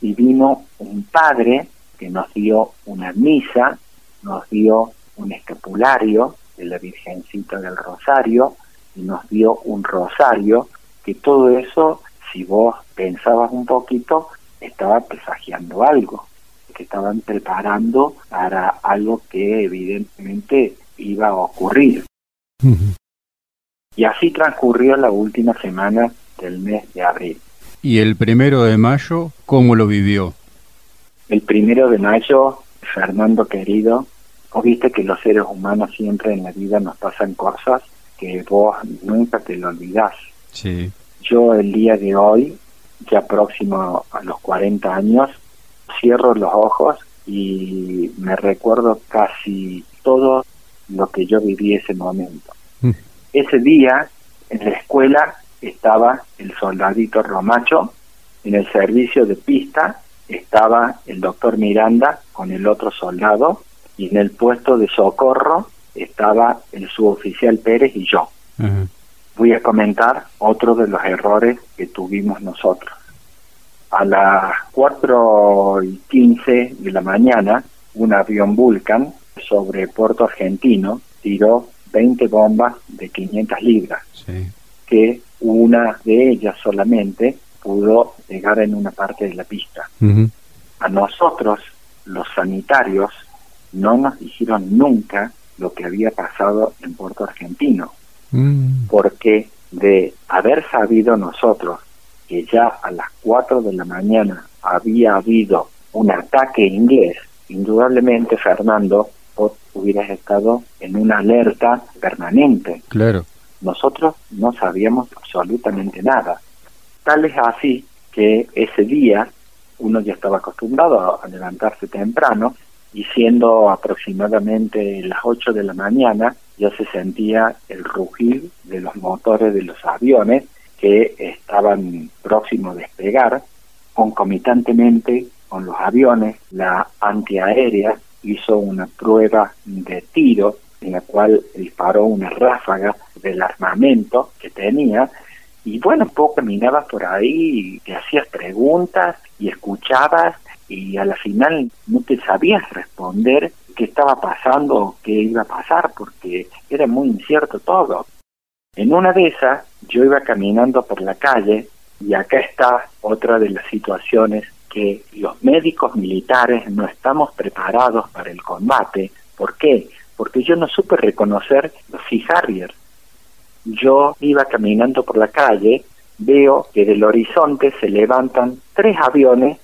y vino un padre que nos dio una misa, nos dio un escapulario de la Virgencita del Rosario y nos dio un rosario, que todo eso, si vos pensabas un poquito, estaba presagiando algo, que estaban preparando para algo que evidentemente iba a ocurrir. Y así transcurrió la última semana del mes de abril. ¿Y el primero de mayo cómo lo vivió? El primero de mayo, Fernando querido, vos viste que los seres humanos siempre en la vida nos pasan cosas que vos nunca te lo olvidás. Sí. Yo el día de hoy, ya próximo a los 40 años, cierro los ojos y me recuerdo casi todo lo que yo viví ese momento. Mm. Ese día en la escuela estaba el soldadito Romacho, en el servicio de pista estaba el doctor Miranda con el otro soldado y en el puesto de socorro estaba el suboficial Pérez y yo. Voy a comentar otro de los errores que tuvimos nosotros. A las 4 y 15 de la mañana, un avión Vulcan sobre Puerto Argentino tiró 20 bombas de 500 libras, que una de ellas solamente pudo llegar en una parte de la pista. A nosotros, los sanitarios, no nos dijeron nunca lo que había pasado en Puerto Argentino, mm. porque de haber sabido nosotros que ya a las 4 de la mañana había habido un ataque inglés, indudablemente Fernando, vos hubieras estado en una alerta permanente. Claro. Nosotros no sabíamos absolutamente nada. Tal es así que ese día uno ya estaba acostumbrado a levantarse temprano y siendo aproximadamente las 8 de la mañana ya se sentía el rugir de los motores de los aviones que estaban próximos a despegar. Concomitantemente con los aviones, la antiaérea hizo una prueba de tiro en la cual disparó una ráfaga del armamento que tenía y bueno, vos caminabas por ahí y te hacías preguntas y escuchabas y a la final no te sabías responder qué estaba pasando o qué iba a pasar porque era muy incierto todo. En una de esas yo iba caminando por la calle y acá está otra de las situaciones que los médicos militares no estamos preparados para el combate. ¿Por qué? Porque yo no supe reconocer los Sea Harrier yo iba caminando por la calle, veo que del horizonte se levantan tres aviones.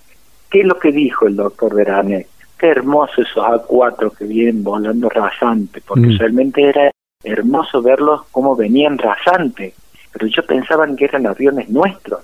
¿Qué es lo que dijo el doctor Verane? Qué hermoso esos A4 que vienen volando rasante, porque mm. realmente era hermoso verlos como venían rasante, pero yo pensaba que eran aviones nuestros.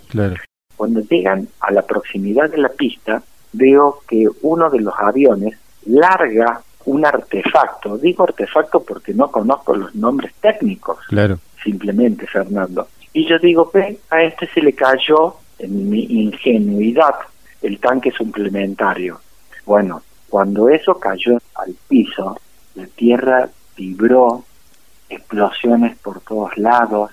Cuando llegan a la proximidad de la pista, veo que uno de los aviones larga un artefacto. Digo artefacto porque no conozco los nombres técnicos. Claro simplemente, Fernando. Y yo digo, ve, a este se le cayó, en mi ingenuidad, el tanque suplementario. Bueno, cuando eso cayó al piso, la tierra vibró, explosiones por todos lados,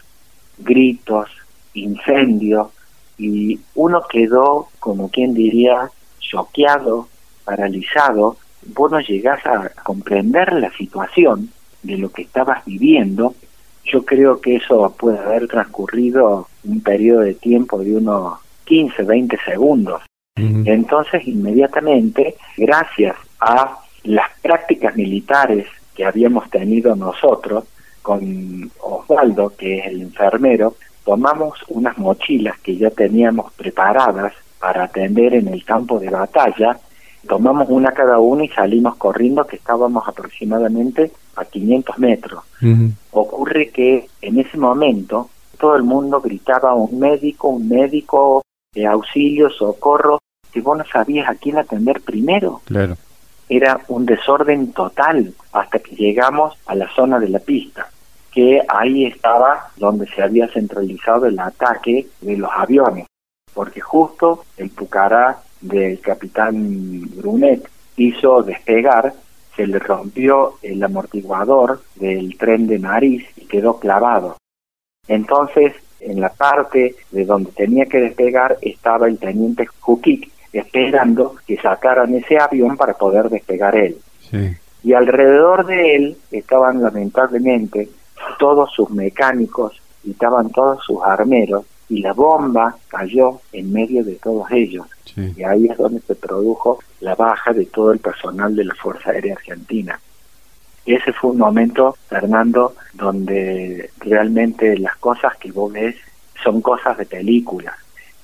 gritos, incendio, y uno quedó, como quien diría, choqueado, paralizado. Vos no llegás a comprender la situación de lo que estabas viviendo yo creo que eso puede haber transcurrido un periodo de tiempo de unos 15, 20 segundos. Entonces, inmediatamente, gracias a las prácticas militares que habíamos tenido nosotros con Osvaldo, que es el enfermero, tomamos unas mochilas que ya teníamos preparadas para atender en el campo de batalla. Tomamos una cada uno y salimos corriendo que estábamos aproximadamente a 500 metros. Ocurre que en ese momento todo el mundo gritaba un médico, un médico, de auxilio, socorro, que vos no sabías a quién atender primero. Claro. Era un desorden total hasta que llegamos a la zona de la pista, que ahí estaba donde se había centralizado el ataque de los aviones, porque justo el Pucará del capitán Brunet hizo despegar, se le rompió el amortiguador del tren de nariz y quedó clavado. Entonces, en la parte de donde tenía que despegar estaba el teniente Jukik esperando que sacaran ese avión para poder despegar él. Y alrededor de él estaban lamentablemente todos sus mecánicos y estaban todos sus armeros y la bomba cayó en medio de todos ellos. Y ahí es donde se produjo la baja de todo el personal de la Fuerza Aérea Argentina. Ese fue un momento, Fernando, donde realmente las cosas que vos ves son cosas de película.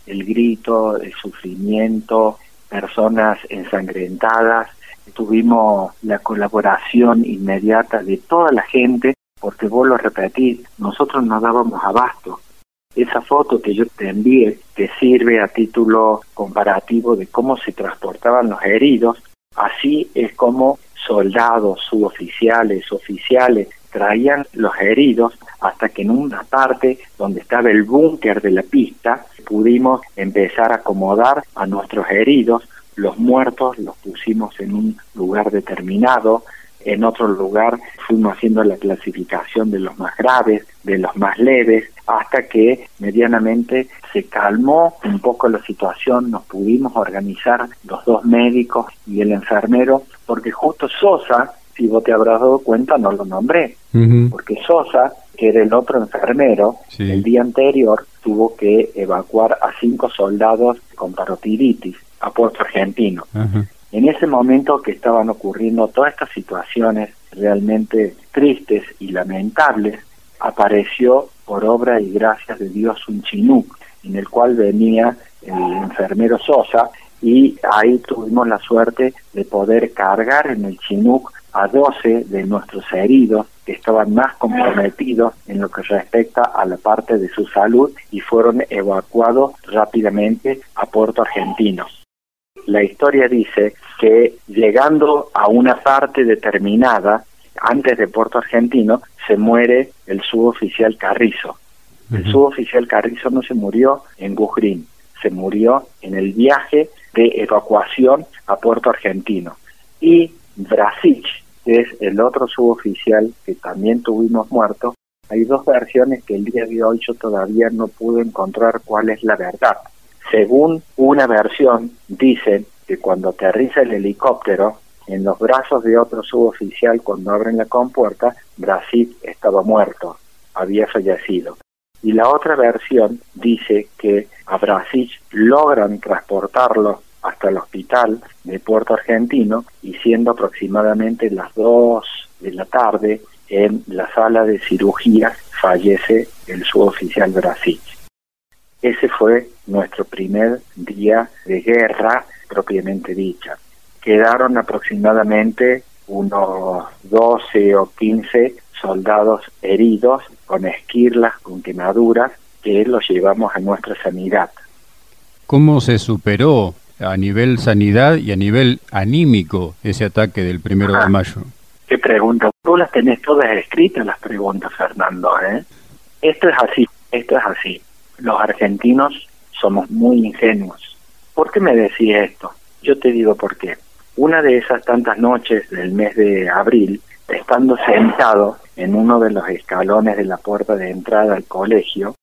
El grito, el sufrimiento, personas ensangrentadas. Tuvimos la colaboración inmediata de toda la gente, porque vos lo repetís, nosotros no dábamos abasto esa foto que yo te envié te sirve a título comparativo de cómo se transportaban los heridos. Así es como soldados, suboficiales, oficiales traían los heridos hasta que en una parte donde estaba el búnker de la pista pudimos empezar a acomodar a nuestros heridos. Los muertos los pusimos en un lugar determinado, en otro lugar fuimos haciendo la clasificación de los más graves, de los más leves, hasta que medianamente se calmó un poco la situación, nos pudimos organizar los dos médicos y el enfermero, porque justo Sosa, si vos te habrás dado cuenta, no lo nombré, porque Sosa, que era el otro enfermero, el día anterior tuvo que evacuar a cinco soldados con parotiritis a Puerto Argentino. En ese momento que estaban ocurriendo todas estas situaciones realmente tristes y lamentables, apareció por obra y gracias de Dios un chinú, en el cual venía el enfermero Sosa y ahí tuvimos la suerte de poder cargar en el Chinook a 12 de nuestros heridos que estaban más comprometidos en lo que respecta a la parte de su salud y fueron evacuados rápidamente a Puerto Argentino. La historia dice que llegando a una parte determinada, antes de Puerto Argentino, se muere el suboficial Carrizo. El suboficial Carrizo no se murió en Gujrín, se murió en el viaje de evacuación a Puerto Argentino. Y Brasich, que es el otro suboficial que también tuvimos muerto, hay dos versiones que el día de hoy yo todavía no pude encontrar cuál es la verdad. Según una versión, dicen que cuando aterriza el helicóptero, en los brazos de otro suboficial, cuando abren la compuerta, Brasil estaba muerto, había fallecido. Y la otra versión dice que a Brasil logran transportarlo hasta el hospital de Puerto Argentino y siendo aproximadamente las 2 de la tarde en la sala de cirugía fallece el suboficial Brasil. Ese fue nuestro primer día de guerra propiamente dicha. Quedaron aproximadamente unos 12 o 15 soldados heridos con esquirlas, con quemaduras, que los llevamos a nuestra sanidad. ¿Cómo se superó a nivel sanidad y a nivel anímico ese ataque del primero de mayo? Qué pregunta. Tú las tenés todas escritas las preguntas, Fernando. ¿eh? Esto es así, esto es así los argentinos somos muy ingenuos. ¿Por qué me decís esto? Yo te digo por qué. Una de esas tantas noches del mes de abril, estando sentado en uno de los escalones de la puerta de entrada al colegio,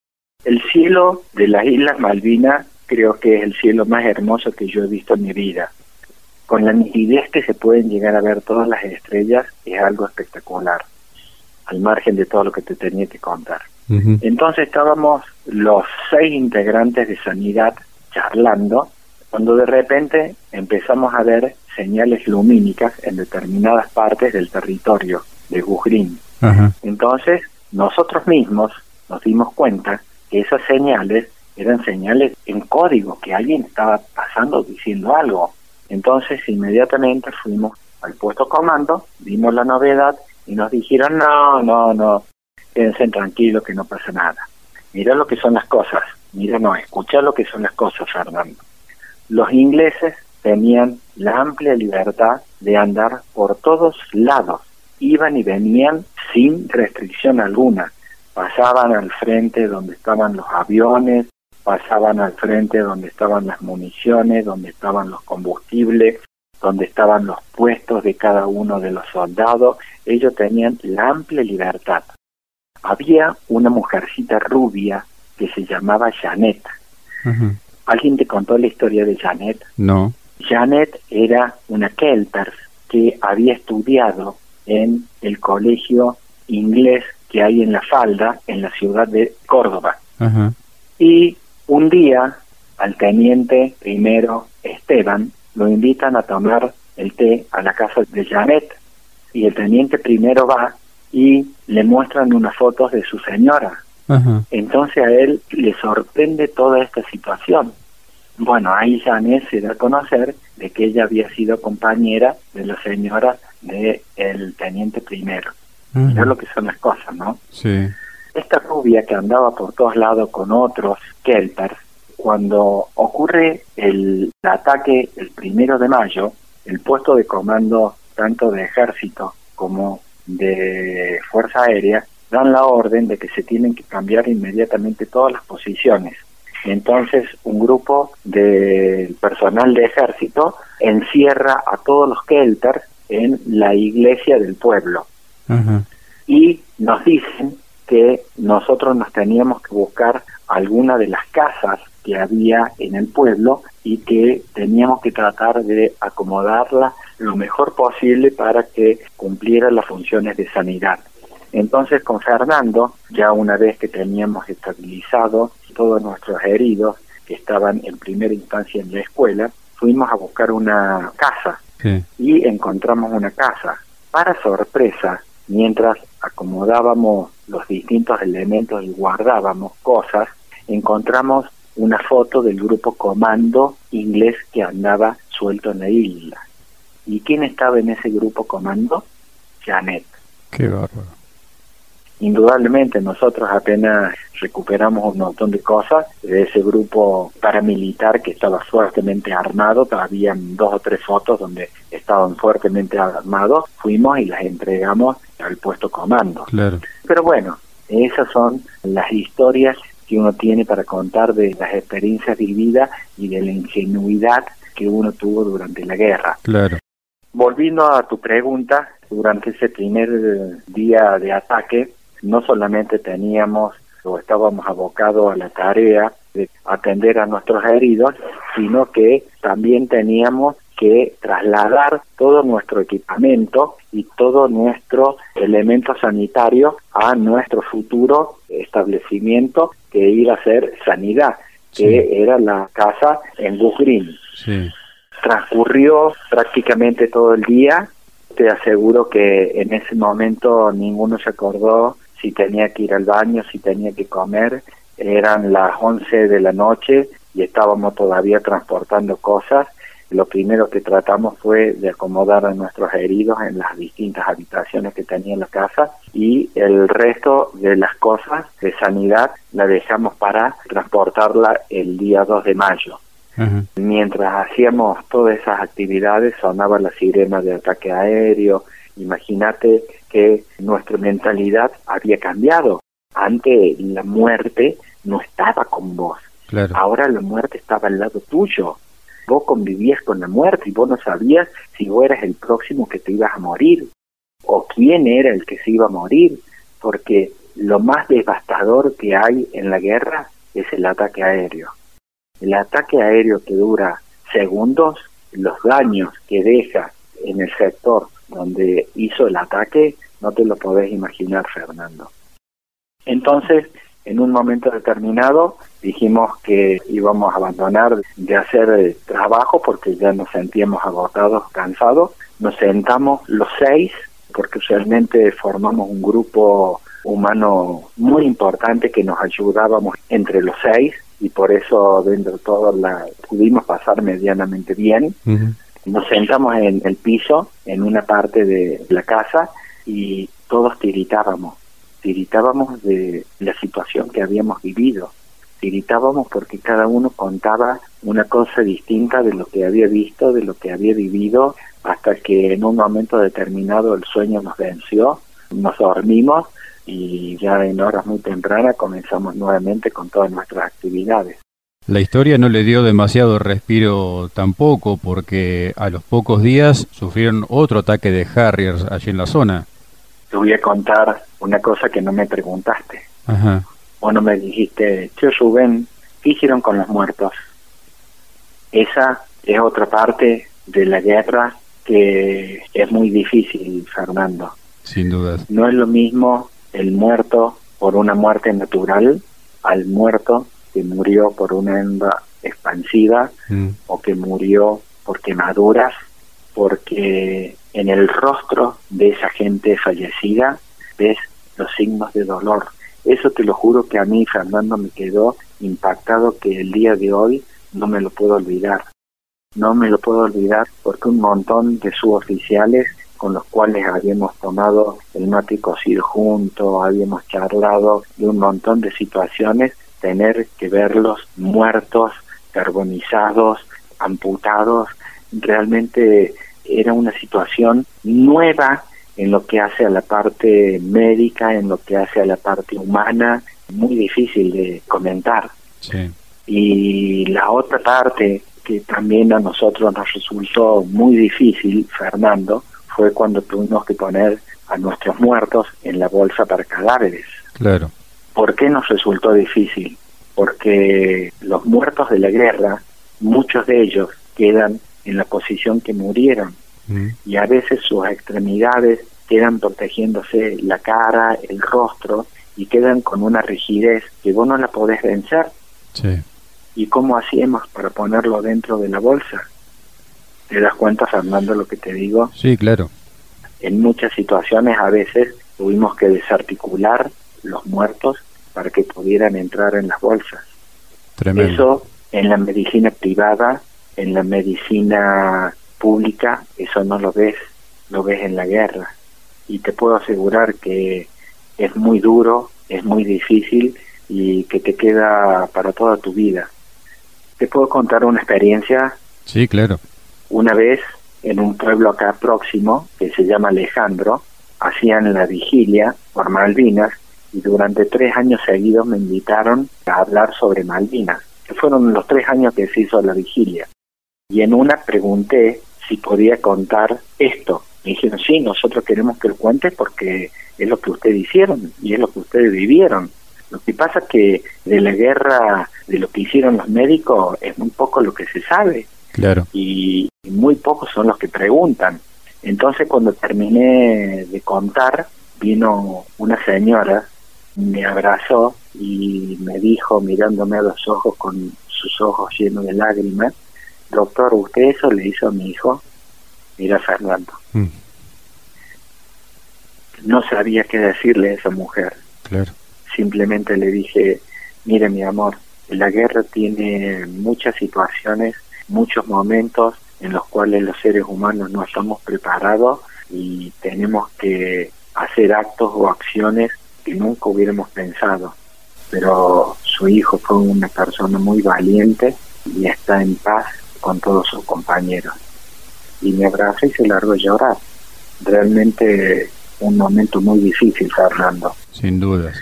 el cielo de las Islas Malvinas creo que es el cielo más hermoso que yo he visto en mi vida. Con la nitidez que se pueden llegar a ver todas las estrellas es algo espectacular, al margen de todo lo que te tenía que contar. Entonces estábamos los seis integrantes de sanidad charlando, cuando de repente empezamos a ver señales lumínicas en determinadas partes del territorio de Gujrin. Entonces nosotros mismos nos dimos cuenta que esas señales eran señales en código, que alguien estaba pasando diciendo algo. Entonces inmediatamente fuimos al puesto comando, vimos la novedad y nos dijeron, no, no, no, quédense tranquilos que no pasa nada. Mira lo que son las cosas, mira no, escucha lo que son las cosas, Fernando. Los ingleses tenían la amplia libertad de andar por todos lados, iban y venían sin restricción alguna, pasaban al frente donde estaban los aviones, pasaban al frente donde estaban las municiones, donde estaban los combustibles, donde estaban los puestos de cada uno de los soldados. Ellos tenían la amplia libertad. Había una mujercita rubia que se llamaba Janet. ¿Alguien te contó la historia de Janet? No. Janet era una Kelper que había estudiado en el colegio inglés que hay en La Falda, en la ciudad de Córdoba. Y un día al teniente primero Esteban lo invitan a tomar el té a la casa de Janet y el teniente primero va y le muestran unas fotos de su señora. Entonces a él le sorprende toda esta situación. Bueno, ahí Janet se da a conocer de que ella había sido compañera de la señora del el teniente primero. Uh lo que son las cosas, ¿no? Sí. Esta rubia que andaba por todos lados con otros kelpers, cuando ocurre el ataque el primero de mayo, el puesto de comando tanto de ejército como de fuerza aérea dan la orden de que se tienen que cambiar inmediatamente todas las posiciones. Entonces un grupo de personal de ejército encierra a todos los kelters en la iglesia del pueblo. Y nos dicen que nosotros nos teníamos que buscar alguna de las casas que había en el pueblo y que teníamos que tratar de acomodarla lo mejor posible para que cumpliera las funciones de sanidad. Entonces con Fernando, ya una vez que teníamos estabilizado todos nuestros heridos que estaban en primera instancia en la escuela, fuimos a buscar una casa y encontramos una casa. Para sorpresa, mientras acomodábamos los distintos elementos y guardábamos cosas, encontramos una foto del grupo comando inglés que andaba suelto en la isla. ¿Y quién estaba en ese grupo comando? Janet. Qué bárbaro indudablemente nosotros apenas recuperamos un montón de cosas de ese grupo paramilitar que estaba fuertemente armado, todavía dos o tres fotos donde estaban fuertemente armados, fuimos y las entregamos al puesto comando. Claro. Pero bueno, esas son las historias que uno tiene para contar de las experiencias vividas y de la ingenuidad que uno tuvo durante la guerra. Claro. Volviendo a tu pregunta, durante ese primer día de ataque, no solamente teníamos o estábamos abocados a la tarea de atender a nuestros heridos, sino que también teníamos que trasladar todo nuestro equipamiento y todo nuestro elemento sanitario a nuestro futuro establecimiento que iba a ser sanidad, que era la casa en Bugrin. Transcurrió prácticamente todo el día, te aseguro que en ese momento ninguno se acordó si tenía que ir al baño, si tenía que comer. Eran las 11 de la noche y estábamos todavía transportando cosas. Lo primero que tratamos fue de acomodar a nuestros heridos en las distintas habitaciones que tenía la casa y el resto de las cosas de sanidad la dejamos para transportarla el día 2 de mayo. Mientras hacíamos todas esas actividades sonaba la sirena de ataque aéreo, Imagínate que nuestra mentalidad había cambiado. Antes la muerte no estaba con vos. Ahora la muerte estaba al lado tuyo. Vos convivías con la muerte y vos no sabías si vos eras el próximo que te ibas a morir o quién era el que se iba a morir, porque lo más devastador que hay en la guerra es el ataque aéreo. El ataque aéreo que dura segundos, los daños que deja en el sector donde hizo el ataque, no te lo podés imaginar, Fernando. Entonces, en un momento determinado, dijimos que íbamos a abandonar de hacer el trabajo porque ya nos sentíamos agotados, cansados. Nos sentamos los seis, porque realmente formamos un grupo humano muy importante que nos ayudábamos entre los seis y por eso dentro de todo la pudimos pasar medianamente bien. Nos sentamos en el piso, en una parte de la casa, y todos tiritábamos. Tiritábamos de la situación que habíamos vivido. Tiritábamos porque cada uno contaba una cosa distinta de lo que había visto, de lo que había vivido, hasta que en un momento determinado el sueño nos venció, nos dormimos y ya en horas muy tempranas comenzamos nuevamente con todas nuestras actividades. La historia no le dio demasiado respiro tampoco, porque a los pocos días sufrieron otro ataque de Harriers allí en la zona. Te voy a contar una cosa que no me preguntaste. Ajá. O no me dijiste, che Rubén, ¿qué hicieron con los muertos? Esa es otra parte de la guerra que es muy difícil, Fernando. Sin duda. No es lo mismo el muerto por una muerte natural al muerto que murió por una hembra expansiva mm. o que murió por quemaduras, porque en el rostro de esa gente fallecida ves los signos de dolor. Eso te lo juro que a mí, Fernando, me quedó impactado que el día de hoy no me lo puedo olvidar. No me lo puedo olvidar porque un montón de suboficiales con los cuales habíamos tomado el mate cocido juntos, habíamos charlado de un montón de situaciones, tener que verlos muertos, carbonizados, amputados, realmente era una situación nueva en lo que hace a la parte médica, en lo que hace a la parte humana, muy difícil de comentar. Y la otra parte que también a nosotros nos resultó muy difícil, Fernando, fue cuando tuvimos que poner a nuestros muertos en la bolsa para cadáveres. Claro. ¿Por qué nos resultó difícil? Porque los muertos de la guerra, muchos de ellos quedan en la posición que murieron mm. y a veces sus extremidades quedan protegiéndose la cara, el rostro y quedan con una rigidez que vos no la podés vencer. Sí. ¿Y cómo hacíamos para ponerlo dentro de la bolsa? ¿Te das cuenta, Fernando, lo que te digo? Sí, claro. En muchas situaciones a veces tuvimos que desarticular los muertos para que pudieran entrar en las bolsas. Tremendo. Eso en la medicina privada, en la medicina pública, eso no lo ves, lo ves en la guerra. Y te puedo asegurar que es muy duro, es muy difícil y que te queda para toda tu vida. ¿Te puedo contar una experiencia? Sí, claro. Una vez en un pueblo acá próximo, que se llama Alejandro, hacían la vigilia por Malvinas y durante tres años seguidos me invitaron a hablar sobre Malvinas, que fueron los tres años que se hizo la vigilia. Y en una pregunté si podía contar esto. Me dijeron, sí, nosotros queremos que lo cuente porque es lo que ustedes hicieron y es lo que ustedes vivieron. Lo que pasa que de la guerra, de lo que hicieron los médicos, es muy poco lo que se sabe. Claro. Y muy pocos son los que preguntan. Entonces cuando terminé de contar, vino una señora, me abrazó y me dijo, mirándome a los ojos con sus ojos llenos de lágrimas, doctor, ¿usted eso le hizo a mi hijo? Mira Fernando. Mm. No sabía qué decirle a esa mujer. Claro simplemente le dije, mire mi amor, la guerra tiene muchas situaciones, muchos momentos en los cuales los seres humanos no estamos preparados y tenemos que hacer actos o acciones que nunca hubiéramos pensado. Pero su hijo fue una persona muy valiente y está en paz con todos sus compañeros. Y me abraza y se largó a llorar. Realmente un momento muy difícil, Fernando. Sin dudas.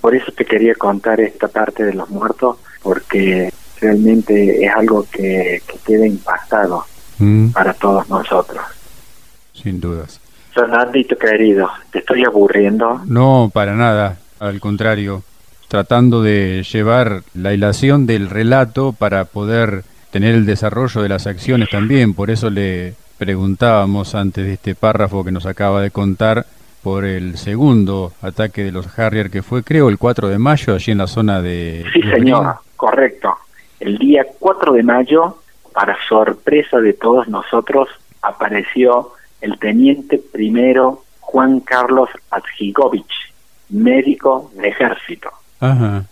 Por eso te quería contar esta parte de los muertos, porque realmente es algo que, queda impactado mm. para todos nosotros. Sin dudas. Fernandito querido, ¿te estoy aburriendo? No, para nada, al contrario, tratando de llevar la hilación del relato para poder tener el desarrollo de las acciones también, por eso le preguntábamos antes de este párrafo que nos acaba de contar por el segundo ataque de los Harrier que fue, creo, el 4 de mayo, allí en la zona de... Sí, señor, correcto. El día 4 de mayo, para sorpresa de todos nosotros, apareció el teniente primero Juan Carlos Adjigovich, médico de ejército. Ajá.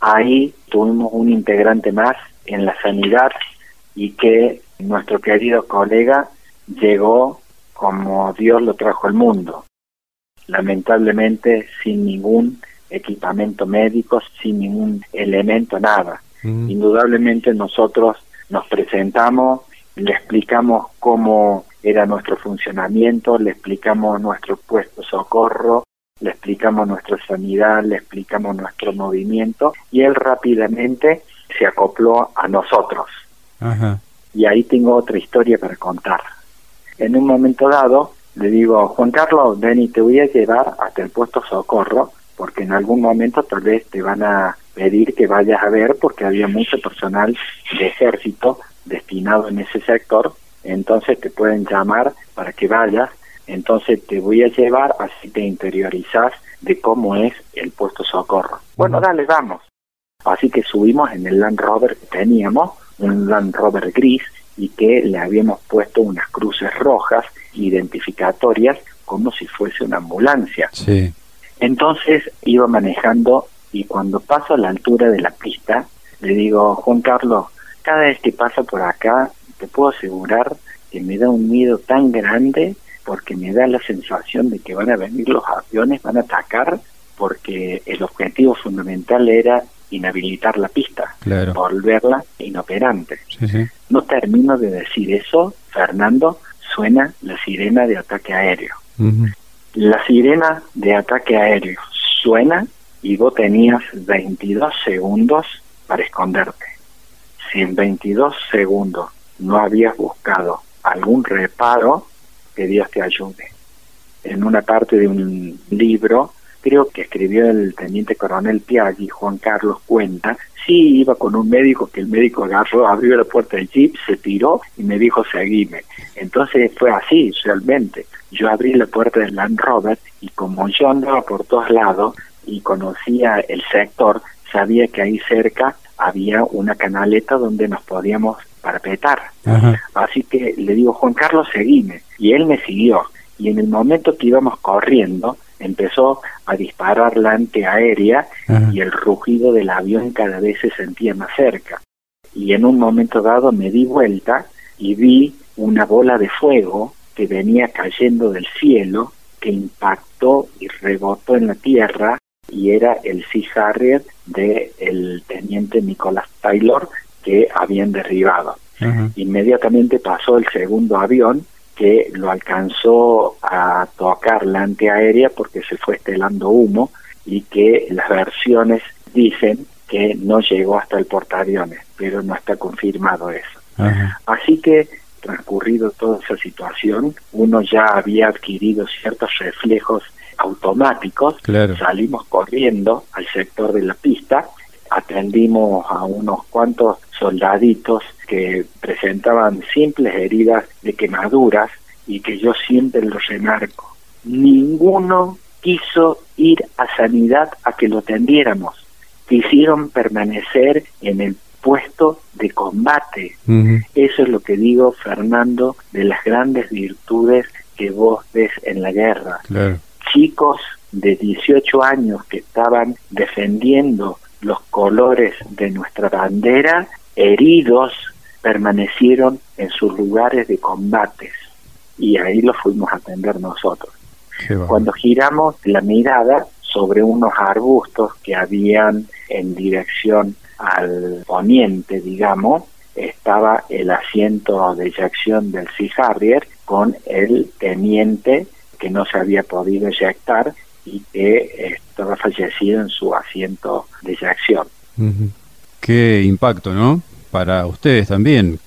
Ahí tuvimos un integrante más en la sanidad y que nuestro querido colega llegó como Dios lo trajo al mundo lamentablemente sin ningún equipamiento médico, sin ningún elemento, nada. Mm. Indudablemente nosotros nos presentamos, le explicamos cómo era nuestro funcionamiento, le explicamos nuestro puesto socorro, le explicamos nuestra sanidad, le explicamos nuestro movimiento y él rápidamente se acopló a nosotros. Y ahí tengo otra historia para contar. En un momento dado, le digo, Juan Carlos, ven y te voy a llevar hasta el puesto socorro, porque en algún momento tal vez te van a pedir que vayas a ver, porque había mucho personal de ejército destinado en ese sector, entonces te pueden llamar para que vayas, entonces te voy a llevar, así te interiorizas de cómo es el puesto socorro. Bueno, dale, vamos. Así que subimos en el Land Rover que teníamos, un Land Rover gris, y que le habíamos puesto unas cruces rojas identificatorias como si fuese una ambulancia. Sí. Entonces iba manejando y cuando paso a la altura de la pista, le digo, Juan Carlos, cada vez que pasa por acá, te puedo asegurar que me da un miedo tan grande porque me da la sensación de que van a venir los aviones, van a atacar, porque el objetivo fundamental era inhabilitar la pista, volverla inoperante. No termino de decir eso, Fernando, suena la sirena de ataque aéreo. La sirena de ataque aéreo suena y vos tenías 22 segundos para esconderte. Si en 22 segundos no habías buscado algún reparo, que Dios te ayude. En una parte de un libro creo que escribió el teniente coronel Piaggi, Juan Carlos cuenta, sí iba con un médico que el médico agarró, abrió la puerta del jeep, se tiró y me dijo seguime. Entonces fue así realmente. Yo abrí la puerta del Land Rover y como yo andaba por todos lados y conocía el sector, sabía que ahí cerca había una canaleta donde nos podíamos parapetar. Así que le digo, Juan Carlos, seguime. Y él me siguió. Y en el momento que íbamos corriendo, empezó a disparar la antiaérea y el rugido del avión cada vez se sentía más cerca. Y en un momento dado me di vuelta y vi una bola de fuego que venía cayendo del cielo, que impactó y rebotó en la tierra y era el Sea Harrier del teniente Nicolás Taylor que habían derribado. Inmediatamente pasó el segundo avión que lo alcanzó a tocar la antiaérea porque se fue estelando humo y que las versiones dicen que no llegó hasta el portaaviones, pero no está confirmado eso. Así que transcurrido toda esa situación, uno ya había adquirido ciertos reflejos automáticos, salimos corriendo al sector de la pista, atendimos a unos cuantos soldaditos que presentaban simples heridas de quemaduras y que yo siempre los remarco. Ninguno quiso ir a sanidad a que lo atendiéramos. Quisieron permanecer en el puesto de combate. Eso es lo que digo, Fernando, de las grandes virtudes que vos ves en la guerra. Chicos de 18 años que estaban defendiendo los colores de nuestra bandera, heridos permanecieron en sus lugares de combates y ahí los fuimos a atender nosotros. Cuando giramos la mirada sobre unos arbustos que habían en dirección al poniente, digamos, estaba el asiento de eyección del Sea Harrier con el teniente que no se había podido eyectar y que estaba fallecido en su asiento de eyección. Qué impacto, ¿no? para ustedes también.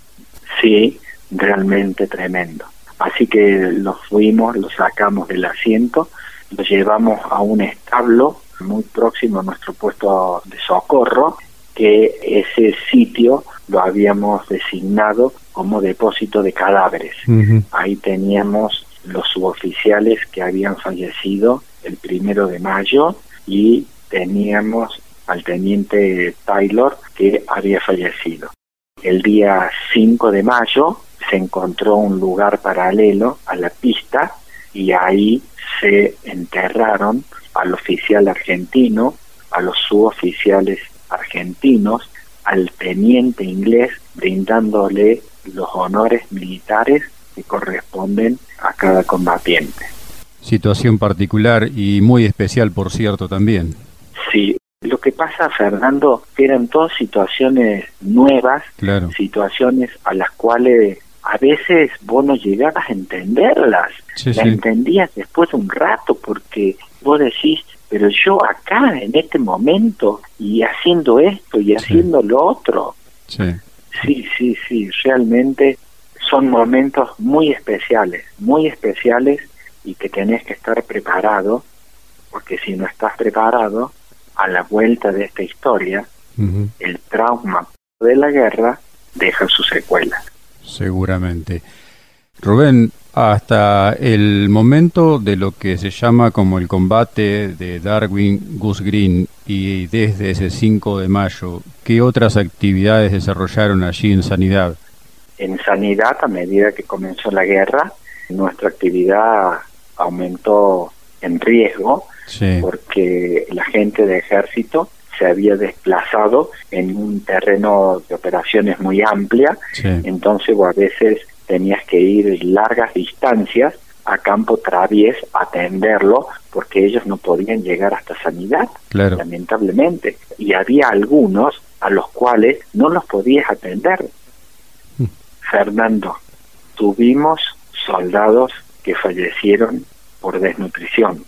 Sí, realmente tremendo. Así que lo fuimos, lo sacamos del asiento, lo llevamos a un establo muy próximo a nuestro puesto de socorro, que ese sitio lo habíamos designado como depósito de cadáveres. Ahí teníamos los suboficiales que habían fallecido el primero de mayo y teníamos al teniente Taylor que había fallecido. El día 5 de mayo se encontró un lugar paralelo a la pista y ahí se enterraron al oficial argentino, a los suboficiales argentinos, al teniente inglés, brindándole los honores militares que corresponden a cada combatiente. Situación particular y muy especial, por cierto, también. Sí, lo que pasa, Fernando, que eran todas situaciones nuevas, situaciones a las cuales a veces vos no llegabas a entenderlas, las entendías después de un rato porque vos decís, pero yo acá, en este momento, y haciendo esto y haciendo lo otro. Sí. sí, sí, sí, realmente son momentos muy especiales, muy especiales y que tenés que estar preparado, porque si no estás preparado, a la vuelta de esta historia, el trauma de la guerra deja su secuela. Seguramente. Rubén, hasta el momento de lo que se llama como el combate de Darwin Goose Green y desde ese 5 de mayo, ¿qué otras actividades desarrollaron allí en Sanidad? En Sanidad, a medida que comenzó la guerra, nuestra actividad aumentó en riesgo porque la gente de ejército se había desplazado en un terreno de operaciones muy amplia, entonces a veces tenías que ir largas distancias a campo travies a atenderlo porque ellos no podían llegar hasta sanidad, lamentablemente. Y había algunos a los cuales no los podías atender. Mm. Fernando, tuvimos soldados que fallecieron por desnutrición.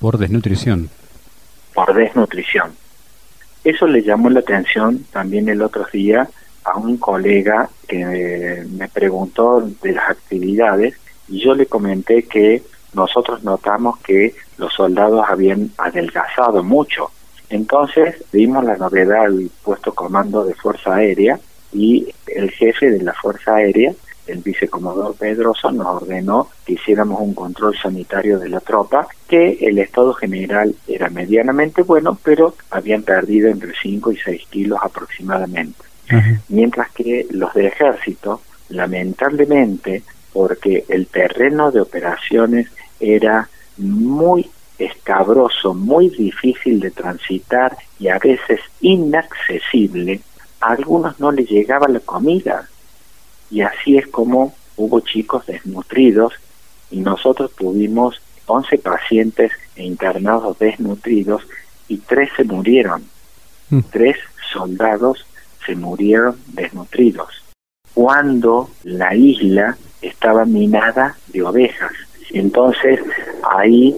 Por desnutrición. Por desnutrición. Eso le llamó la atención también el otro día a un colega que me preguntó de las actividades y yo le comenté que nosotros notamos que los soldados habían adelgazado mucho. Entonces dimos la novedad al puesto comando de Fuerza Aérea y el jefe de la Fuerza Aérea, el vicecomodoro Pedroso, nos ordenó que hiciéramos un control sanitario de la tropa, que el estado general era medianamente bueno, pero habían perdido entre 5 y 6 kilos aproximadamente mientras que los de ejército, lamentablemente, porque el terreno de operaciones era muy escabroso, muy difícil de transitar y a veces inaccesible, a algunos no les llegaba la comida. Y así es como hubo chicos desnutridos y nosotros tuvimos 11 pacientes internados desnutridos y tres se murieron. Mm. Tres soldados se murieron desnutridos, cuando la isla estaba minada de ovejas. Entonces ahí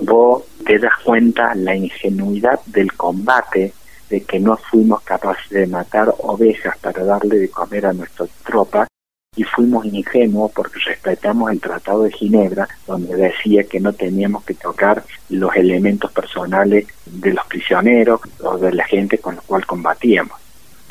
vos te das cuenta la ingenuidad del combate, de que no fuimos capaces de matar ovejas para darle de comer a nuestra tropa y fuimos ingenuos porque respetamos el Tratado de Ginebra, donde decía que no teníamos que tocar los elementos personales de los prisioneros o de la gente con la cual combatíamos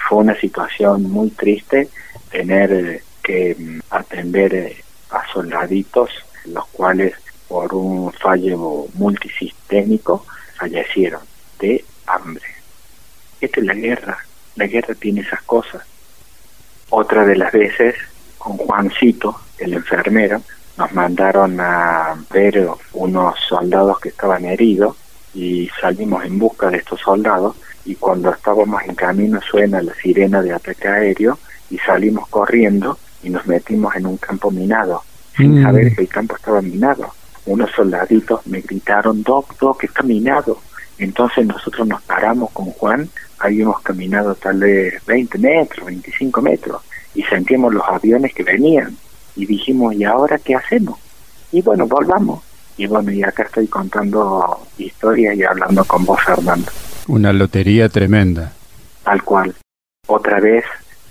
fue una situación muy triste tener eh, que mm, atender eh, a soldaditos, los cuales por un fallo multisistémico fallecieron de hambre. Esta es la guerra, la guerra tiene esas cosas. Otra de las veces, con Juancito, el enfermero, nos mandaron a ver unos soldados que estaban heridos y salimos en busca de estos soldados y cuando estábamos en camino suena la sirena de ataque aéreo y salimos corriendo y nos metimos en un campo minado sin mm. saber que el campo estaba minado. Unos soldaditos me gritaron, Doc, Doc, está minado. Entonces nosotros nos paramos con Juan, habíamos caminado tal vez 20 metros, 25 metros, y sentimos los aviones que venían. Y dijimos, ¿y ahora qué hacemos? Y bueno, volvamos. Y bueno, y acá estoy contando historias y hablando con vos, Fernando. Una lotería tremenda. Tal cual. Otra vez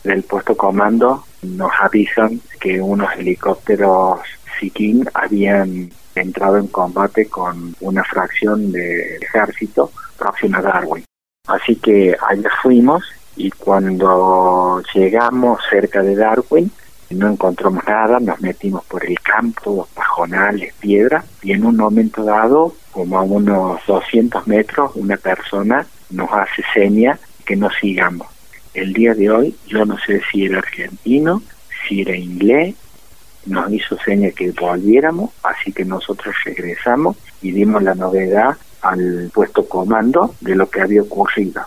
del puesto comando nos avisan que unos helicópteros Sikin habían entrado en combate con una fracción del ejército próxima a Darwin. Así que allá fuimos y cuando llegamos cerca de Darwin no encontramos nada, nos metimos por el campo, pajonales, piedras, y en un momento dado, como a unos 200 metros, una persona nos hace seña que no sigamos. El día de hoy, yo no sé si era argentino, si era inglés, nos hizo seña que volviéramos, así que nosotros regresamos y dimos la novedad al puesto comando de lo que había ocurrido.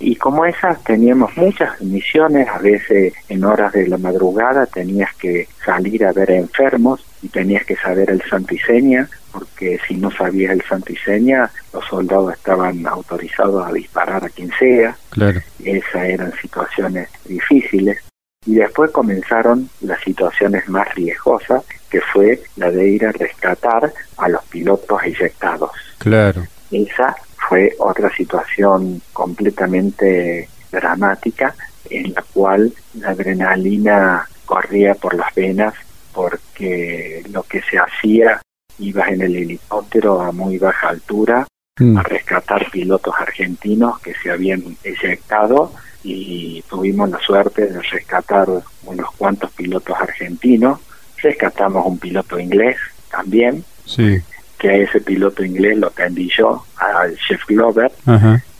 Y como esas teníamos muchas misiones, a veces en horas de la madrugada tenías que salir a ver enfermos y tenías que saber el santiseña, porque si no sabías el santiseña, los soldados estaban autorizados a disparar a quien sea. Claro. Esas eran situaciones difíciles. Y después comenzaron las situaciones más riesgosas, que fue la de ir a rescatar a los pilotos eyectados. Claro Esa fue otra situación completamente dramática en la cual la adrenalina corría por las venas porque lo que se hacía ibas en el helicóptero a muy baja altura mm. a rescatar pilotos argentinos que se habían eyectado y tuvimos la suerte de rescatar unos cuantos pilotos argentinos. Rescatamos un piloto inglés también, sí. que a ese piloto inglés lo atendí yo, al chef Glover.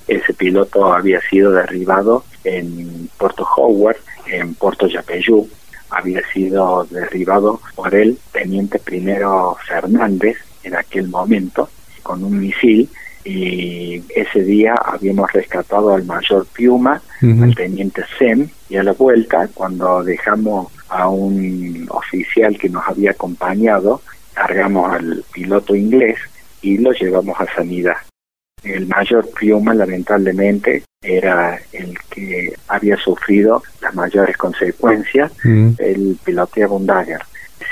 Ese piloto había sido derribado en Puerto Howard, en Puerto Yapeyú. Había sido derribado por el teniente primero Fernández en aquel momento con un misil y ese día habíamos rescatado al mayor Piuma, al teniente Sem, y a la vuelta, cuando dejamos a un oficial que nos había acompañado, cargamos al piloto inglés y lo llevamos a sanidad. El mayor Piuma, lamentablemente, era el que había sufrido las mayores consecuencias. El piloteaba un Dagger.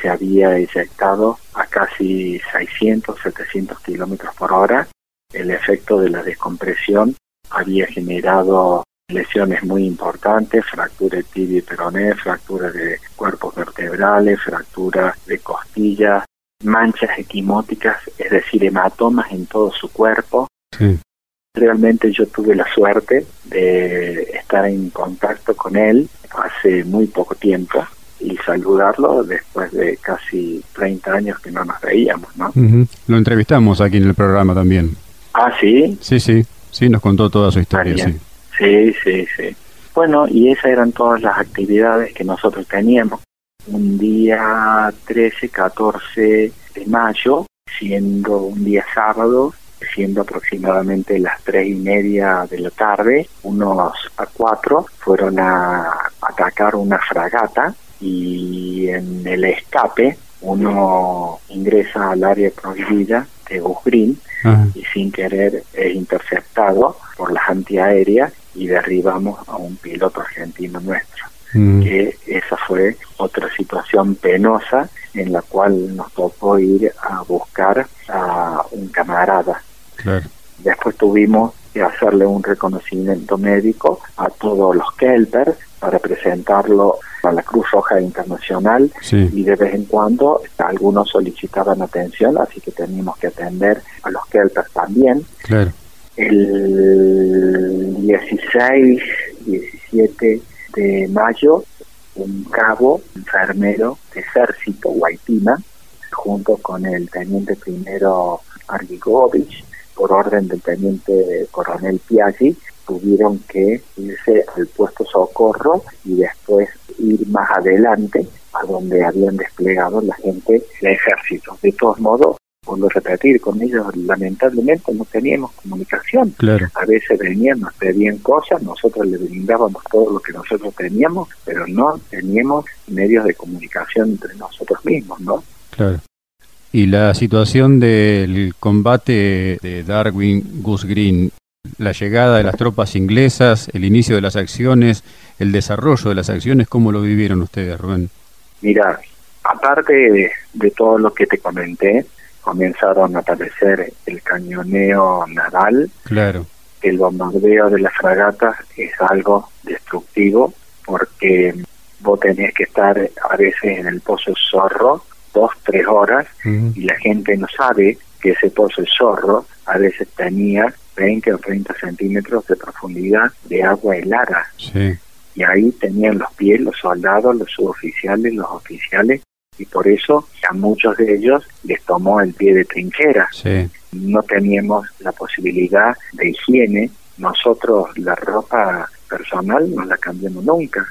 Se había eyectado a casi 600, 700 kilómetros por hora el efecto de la descompresión había generado lesiones muy importantes, fractura de tibia y peroné, fractura de cuerpos vertebrales, fractura de costillas, manchas equimóticas, es decir, hematomas en todo su cuerpo. Realmente yo tuve la suerte de estar en contacto con él hace muy poco tiempo y saludarlo después de casi 30 años que no nos veíamos, ¿no? Lo entrevistamos aquí en el programa también. Ah, sí. Sí, sí, sí, nos contó toda su historia, sí. Sí, sí, sí. Bueno, y esas eran todas las actividades que nosotros teníamos. Un día 13, 14 de mayo, siendo un día sábado, siendo aproximadamente las tres y media de la tarde, unos a cuatro fueron a atacar una fragata y en el escape uno ingresa al área prohibida de Green y sin querer es interceptado por las antiaéreas y derribamos a un piloto argentino nuestro. Mm. que esa fue otra situación penosa en la cual nos tocó ir a buscar a un camarada. Después tuvimos que hacerle un reconocimiento médico a todos los Kelpers para presentarlo a la Cruz Roja Internacional. Y de vez en cuando algunos solicitaban atención, así que teníamos que atender a los Kelpers también. El 16, 17 de mayo, un cabo enfermero de ejército, Guaitima, junto con el teniente primero Argigovich, por orden del teniente coronel Piaggi, tuvieron que irse al puesto socorro y después ir más adelante a donde habían desplegado la gente del ejército. De todos modos, vuelvo a repetir, con ellos lamentablemente no teníamos comunicación. A veces venían, nos pedían cosas, nosotros les brindábamos todo lo que nosotros teníamos, pero no teníamos medios de comunicación entre nosotros mismos, ¿no? Claro. Y la situación del combate de Darwin Gus Green la llegada de las tropas inglesas, el inicio de las acciones, el desarrollo de las acciones, ¿cómo lo vivieron ustedes, Rubén? Mira, aparte de, todo lo que te comenté, comenzaron a aparecer el cañoneo naval. Claro. El bombardeo de las fragatas es algo destructivo porque vos tenés que estar a veces en el pozo Zorro dos, tres horas y la gente no sabe que ese pozo Zorro a veces tenía 20 o 30 centímetros de profundidad de agua helada. Y ahí tenían los pies los soldados, los suboficiales, los oficiales, y por eso a muchos de ellos les tomó el pie de trinchera. No teníamos la posibilidad de higiene. Nosotros la ropa personal no la cambiamos nunca.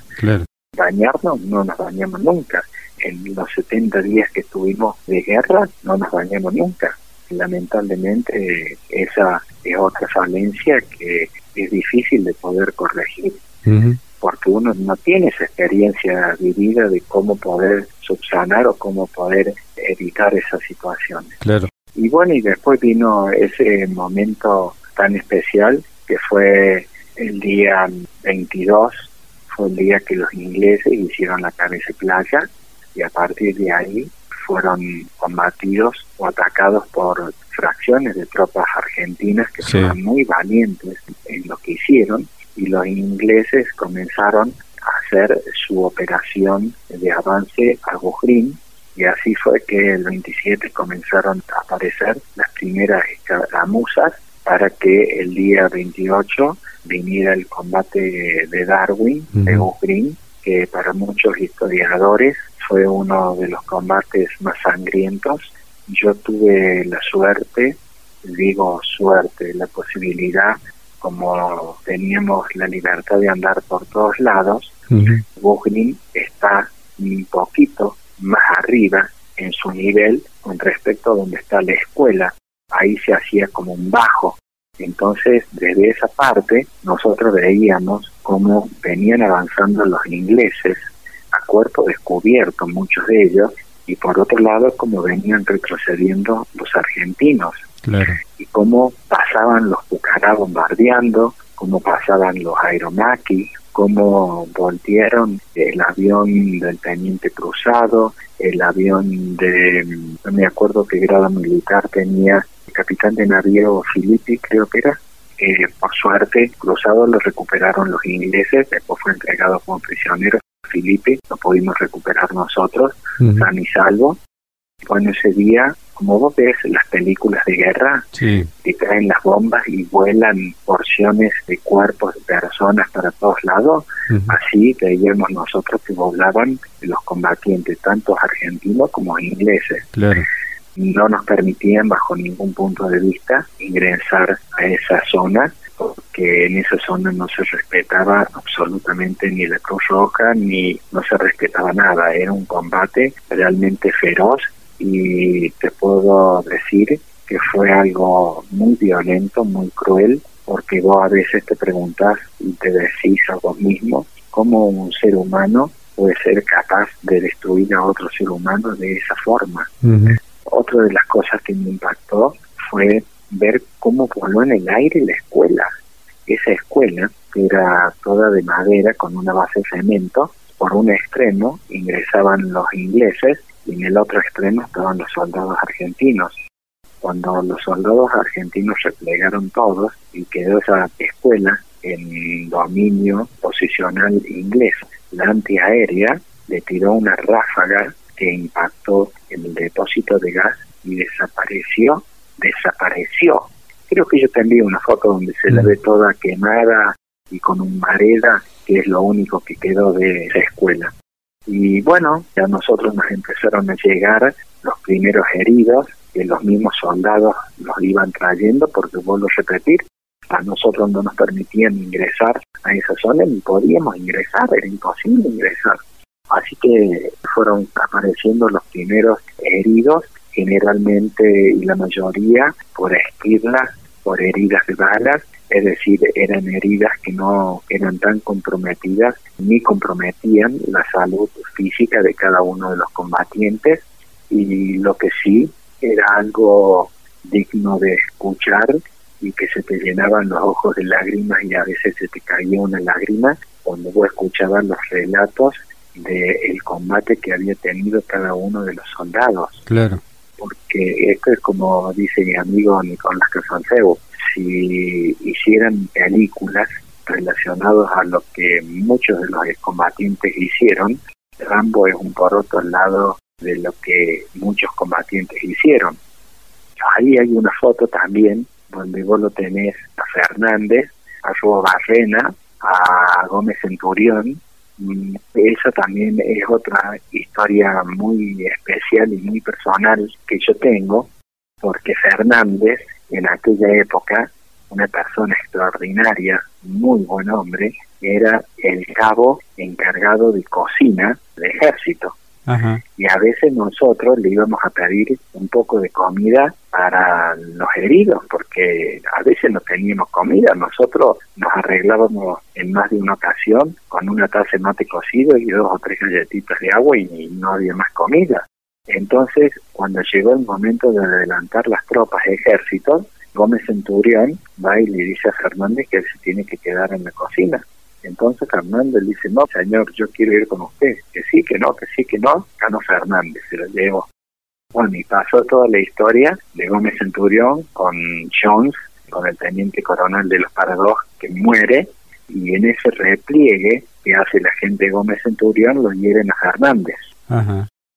Bañarnos no nos bañamos nunca. En los 70 días que estuvimos de guerra no nos bañamos nunca lamentablemente esa es otra falencia que es difícil de poder corregir, porque uno no tiene esa experiencia vivida de cómo poder subsanar o cómo poder evitar esas situaciones. Claro. Y bueno, y después vino ese momento tan especial que fue el día 22, fue el día que los ingleses hicieron la cabeza playa y a partir de ahí fueron combatidos o atacados por fracciones de tropas argentinas que fueron muy valientes en lo que hicieron y los ingleses comenzaron a hacer su operación de avance a Bujrín y así fue que el 27 comenzaron a aparecer las primeras escaramuzas para que el día 28 viniera el combate de Darwin, de Bujrín, que para muchos historiadores fue uno de los combates más sangrientos. Yo tuve la suerte, digo suerte, la posibilidad, como teníamos la libertad de andar por todos lados, uh está un poquito más arriba en su nivel con respecto a donde está la escuela. Ahí se hacía como un bajo. Entonces, desde esa parte, nosotros veíamos cómo venían avanzando los ingleses cuerpo descubierto, muchos de ellos, y por otro lado, cómo venían retrocediendo los argentinos. Y cómo pasaban los Pucará bombardeando, cómo pasaban los aeromaquis, cómo voltearon el avión del teniente cruzado, el avión de, no me acuerdo qué grado militar tenía, el capitán de navío Filippi creo que era, que por suerte cruzado lo recuperaron los ingleses, después fue entregado como prisionero Felipe, lo pudimos recuperar nosotros, san y salvo. Bueno, ese día, como vos ves las películas de guerra, que traen las bombas y vuelan porciones de cuerpos de personas para todos lados, así veíamos nosotros que volaban los combatientes, tanto argentinos como ingleses. Claro. No nos permitían bajo ningún punto de vista ingresar a esa zona porque en esa zona no se respetaba absolutamente ni la Cruz Roja ni no se respetaba nada. Era un combate realmente feroz y te puedo decir que fue algo muy violento, muy cruel, porque vos a veces te preguntas y te decís a vos mismo cómo un ser humano puede ser capaz de destruir a otro ser humano de esa forma. Otra de las cosas que me impactó fue ver cómo voló en el aire la escuela. Esa escuela, era toda de madera con una base de cemento, por un extremo ingresaban los ingleses y en el otro extremo estaban los soldados argentinos. Cuando los soldados argentinos replegaron todos y quedó esa escuela en dominio posicional inglés, la antiaérea le tiró una ráfaga que impactó en el depósito de gas y desapareció desapareció. Creo que yo te envío una foto donde se la ve toda quemada y con un mareda, que es lo único que quedó de esa escuela. Y bueno, ya nosotros nos empezaron a llegar los primeros heridos, que los mismos soldados los iban trayendo, porque vuelvo a repetir, a nosotros no nos permitían ingresar a esa zona, ni podíamos ingresar, era imposible ingresar. Así que fueron apareciendo los primeros heridos generalmente y la mayoría por esquirlas, por heridas de balas, es decir, eran heridas que no eran tan comprometidas ni comprometían la salud física de cada uno de los combatientes y lo que sí era algo digno de escuchar y que se te llenaban los ojos de lágrimas y a veces se te caía una lágrima cuando vos escuchabas los relatos del combate que había tenido cada uno de los soldados. Claro porque esto es como dice mi amigo Nicolás Casansebo, si hicieran películas relacionadas a lo que muchos de los combatientes hicieron, Rambo es un por otro lado de lo que muchos combatientes hicieron. Ahí hay una foto también donde vos lo tenés a Fernández, a Rubo Barrena, a Gómez Centurión, Mm, esa también es otra historia muy especial y muy personal que yo tengo, porque Fernández, en aquella época, una persona extraordinaria, muy buen hombre, era el cabo encargado de cocina del ejército. Y a veces nosotros le íbamos a pedir un poco de comida para los heridos, porque a veces no teníamos comida. Nosotros nos arreglábamos en más de una ocasión con una taza de mate cocido y dos o tres galletitas de agua y no había más comida. Entonces, cuando llegó el momento de adelantar las tropas de ejército, Gómez Centurión va y le dice a Fernández que se tiene que quedar en la cocina. Entonces Fernández le dice, no, señor, yo quiero ir con usted. Que sí, que no, que sí, que no. Cano Fernández se lo llevo Bueno, y pasó toda la historia de Gómez Centurión con Jones, con el teniente coronel de los Parados que muere, y en ese repliegue que hace la gente Gómez Centurión lo hieren a Fernández.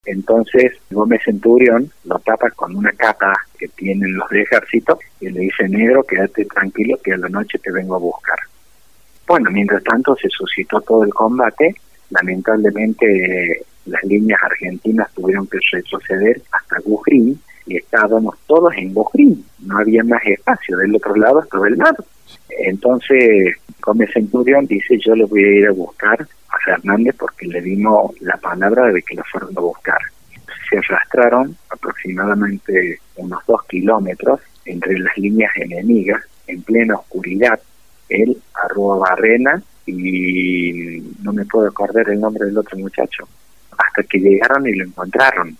Entonces Gómez Centurión lo tapa con una capa que tienen los de ejército y le dice, negro, quédate tranquilo que a la noche te vengo a buscar. Bueno, mientras tanto se suscitó todo el combate, lamentablemente las líneas argentinas tuvieron que retroceder hasta Gujrín y estábamos todos en Gujrín, no había más espacio, del otro lado estaba el mar. Entonces Gómez Centurión dice yo le voy a ir a buscar a Fernández porque le dimos la palabra de que lo fueron a buscar. Se arrastraron aproximadamente unos dos kilómetros entre las líneas enemigas en plena oscuridad. Él a Barrena y no me puedo acordar el nombre del otro muchacho. Hasta que llegaron y lo encontraron.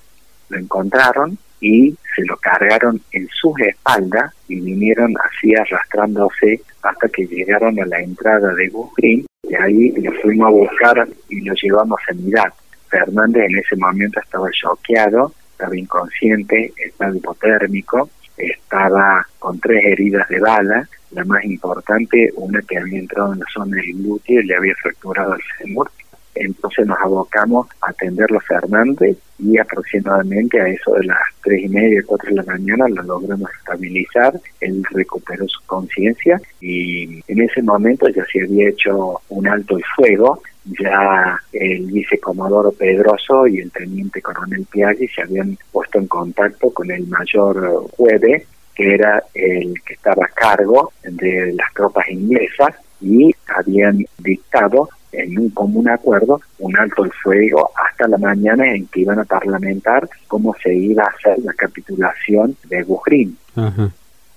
Lo encontraron y se lo cargaron en sus espaldas y vinieron así arrastrándose hasta que llegaron a la entrada de Green y ahí lo fuimos a buscar y lo llevamos a Midad. Fernández en ese momento estaba choqueado, estaba inconsciente, estaba hipotérmico, estaba con tres heridas de bala, la más importante, una que había entrado en la zona del glúteo y le había fracturado el fémur. Entonces nos abocamos a atenderlo a Fernández y aproximadamente a eso de las tres y media, cuatro de la mañana lo logramos estabilizar, él recuperó su conciencia y en ese momento ya se había hecho un alto el fuego, ya el vicecomodoro Pedroso y el teniente coronel Piaggi se habían puesto en contacto con el mayor Jueves, que era el que estaba a cargo de las tropas inglesas y habían dictado en un común acuerdo un alto el fuego hasta la mañana en que iban a parlamentar cómo se iba a hacer la capitulación de Bujrín.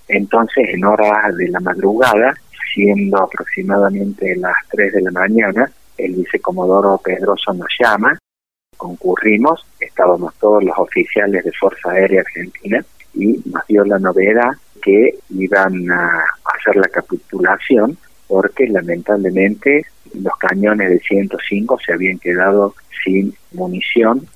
Entonces, en horas de la madrugada, siendo aproximadamente las 3 de la mañana, el vicecomodoro Pedroso nos llama, concurrimos, estábamos todos los oficiales de Fuerza Aérea Argentina y nos dio la novedad que iban a hacer la capitulación porque lamentablemente los cañones de 105 se habían quedado sin munición,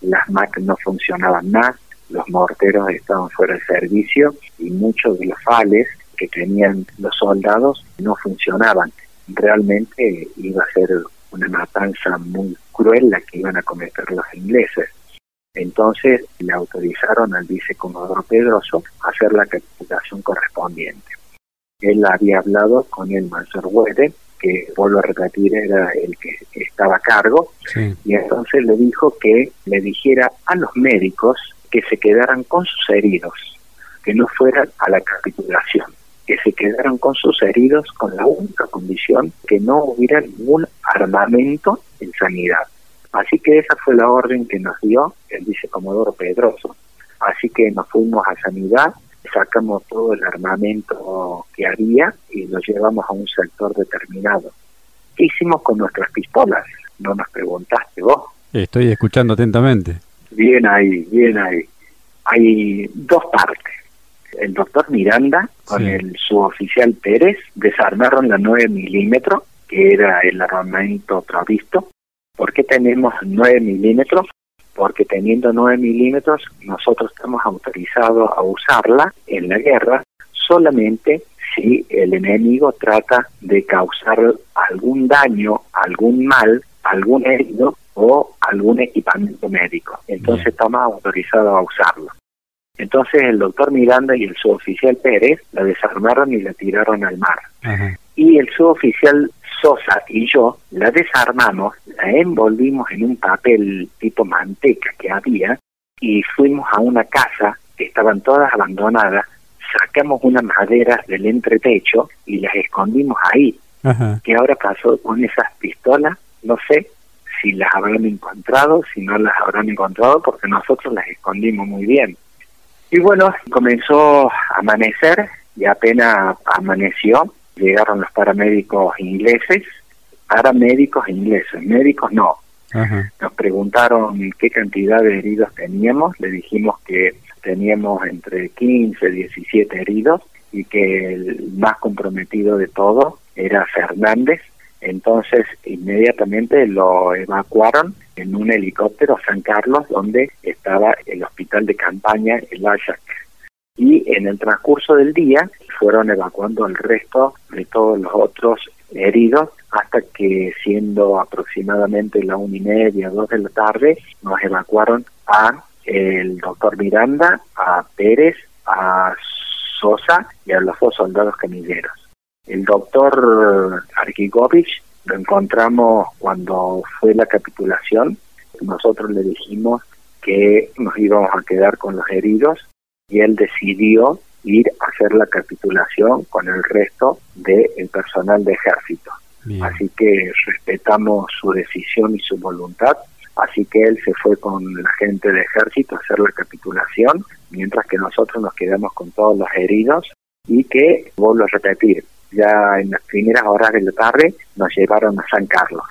las MAC no funcionaban más, los morteros estaban fuera de servicio y muchos de los fales que tenían los soldados no funcionaban. Realmente iba a ser una matanza muy cruel la que iban a cometer los ingleses. Entonces le autorizaron al vicecomodoro Pedroso a hacer la capitulación correspondiente. Él había hablado con el mayor Huede, que vuelvo a repetir era el que estaba a cargo, y entonces le dijo que le dijera a los médicos que se quedaran con sus heridos, que no fueran a la capitulación, que se quedaran con sus heridos con la única condición que no hubiera ningún armamento en sanidad. Así que esa fue la orden que nos dio el vicecomodoro Pedroso. Así que nos fuimos a sanidad sacamos todo el armamento que había y lo llevamos a un sector determinado. ¿Qué hicimos con nuestras pistolas? No nos preguntaste vos. Estoy escuchando atentamente. Bien ahí, bien ahí. Hay dos partes. El doctor Miranda con el suboficial Pérez desarmaron la 9 milímetros, que era el armamento previsto. ¿Por qué tenemos 9 milímetros? porque teniendo 9 milímetros nosotros estamos autorizados a usarla en la guerra solamente si el enemigo trata de causar algún daño, algún mal, algún herido o algún equipamiento médico. Entonces estamos autorizados a usarlo. Entonces el doctor Miranda y el suboficial Pérez la desarmaron y la tiraron al mar. Y el suboficial Sosa y yo la desarmamos, la envolvimos en un papel tipo manteca que había y fuimos a una casa que estaban todas abandonadas, sacamos unas maderas del entretecho y las escondimos ahí. ¿Qué ahora pasó con esas pistolas? No sé si las habrán encontrado, si no las habrán encontrado, porque nosotros las escondimos muy bien. Y bueno, comenzó a amanecer y apenas amaneció, llegaron los paramédicos ingleses, paramédicos ingleses, médicos no. Nos preguntaron qué cantidad de heridos teníamos, le dijimos que teníamos entre 15 y 17 heridos y que el más comprometido de todos era Fernández. Entonces inmediatamente lo evacuaron en un helicóptero a San Carlos, donde estaba el hospital de campaña, el Ajax. Y en el transcurso del día fueron evacuando el resto de todos los otros heridos hasta que siendo aproximadamente la una y media, dos de la tarde, nos evacuaron a el doctor Miranda, a Pérez, a Sosa y a los dos soldados camilleros. El doctor Arkigovich lo encontramos cuando fue la capitulación. Nosotros le dijimos que nos íbamos a quedar con los heridos y él decidió ir a hacer la capitulación con el resto del personal de ejército. Así que respetamos su decisión y su voluntad. Así que él se fue con la gente de ejército a hacer la capitulación, mientras que nosotros nos quedamos con todos los heridos y que, vuelvo a repetir, ya en las primeras horas de la tarde nos llevaron a San Carlos.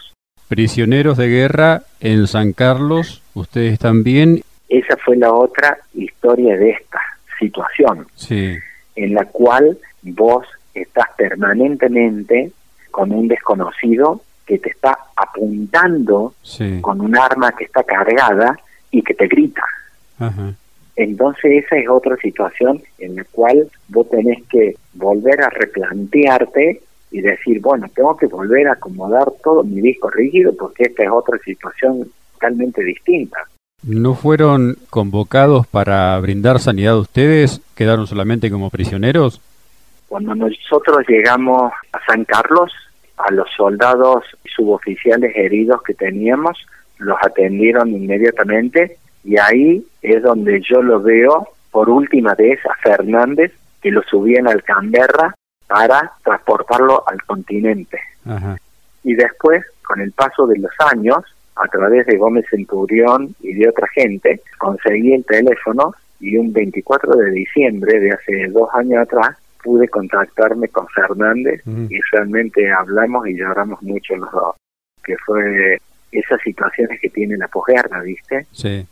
Prisioneros de guerra en San Carlos, ustedes también. Esa fue la otra historia de esta situación, sí. en la cual vos estás permanentemente con un desconocido que te está apuntando con un arma que está cargada y que te grita. Entonces esa es otra situación en la cual vos tenés que volver a replantearte y decir, bueno, tengo que volver a acomodar todo mi disco rígido porque esta es otra situación totalmente distinta. ¿No fueron convocados para brindar sanidad a ustedes? ¿Quedaron solamente como prisioneros? Cuando nosotros llegamos a San Carlos, a los soldados y suboficiales heridos que teníamos, los atendieron inmediatamente y ahí es donde yo lo veo por última vez a Fernández que lo subían al Canberra para transportarlo al continente. Y después, con el paso de los años, a través de Gómez Centurión y de otra gente, conseguí el teléfono y un 24 de diciembre de hace dos años atrás pude contactarme con Fernández y realmente hablamos y lloramos mucho los dos, que fue esas situaciones que tiene la posguerra, ¿viste? Sí.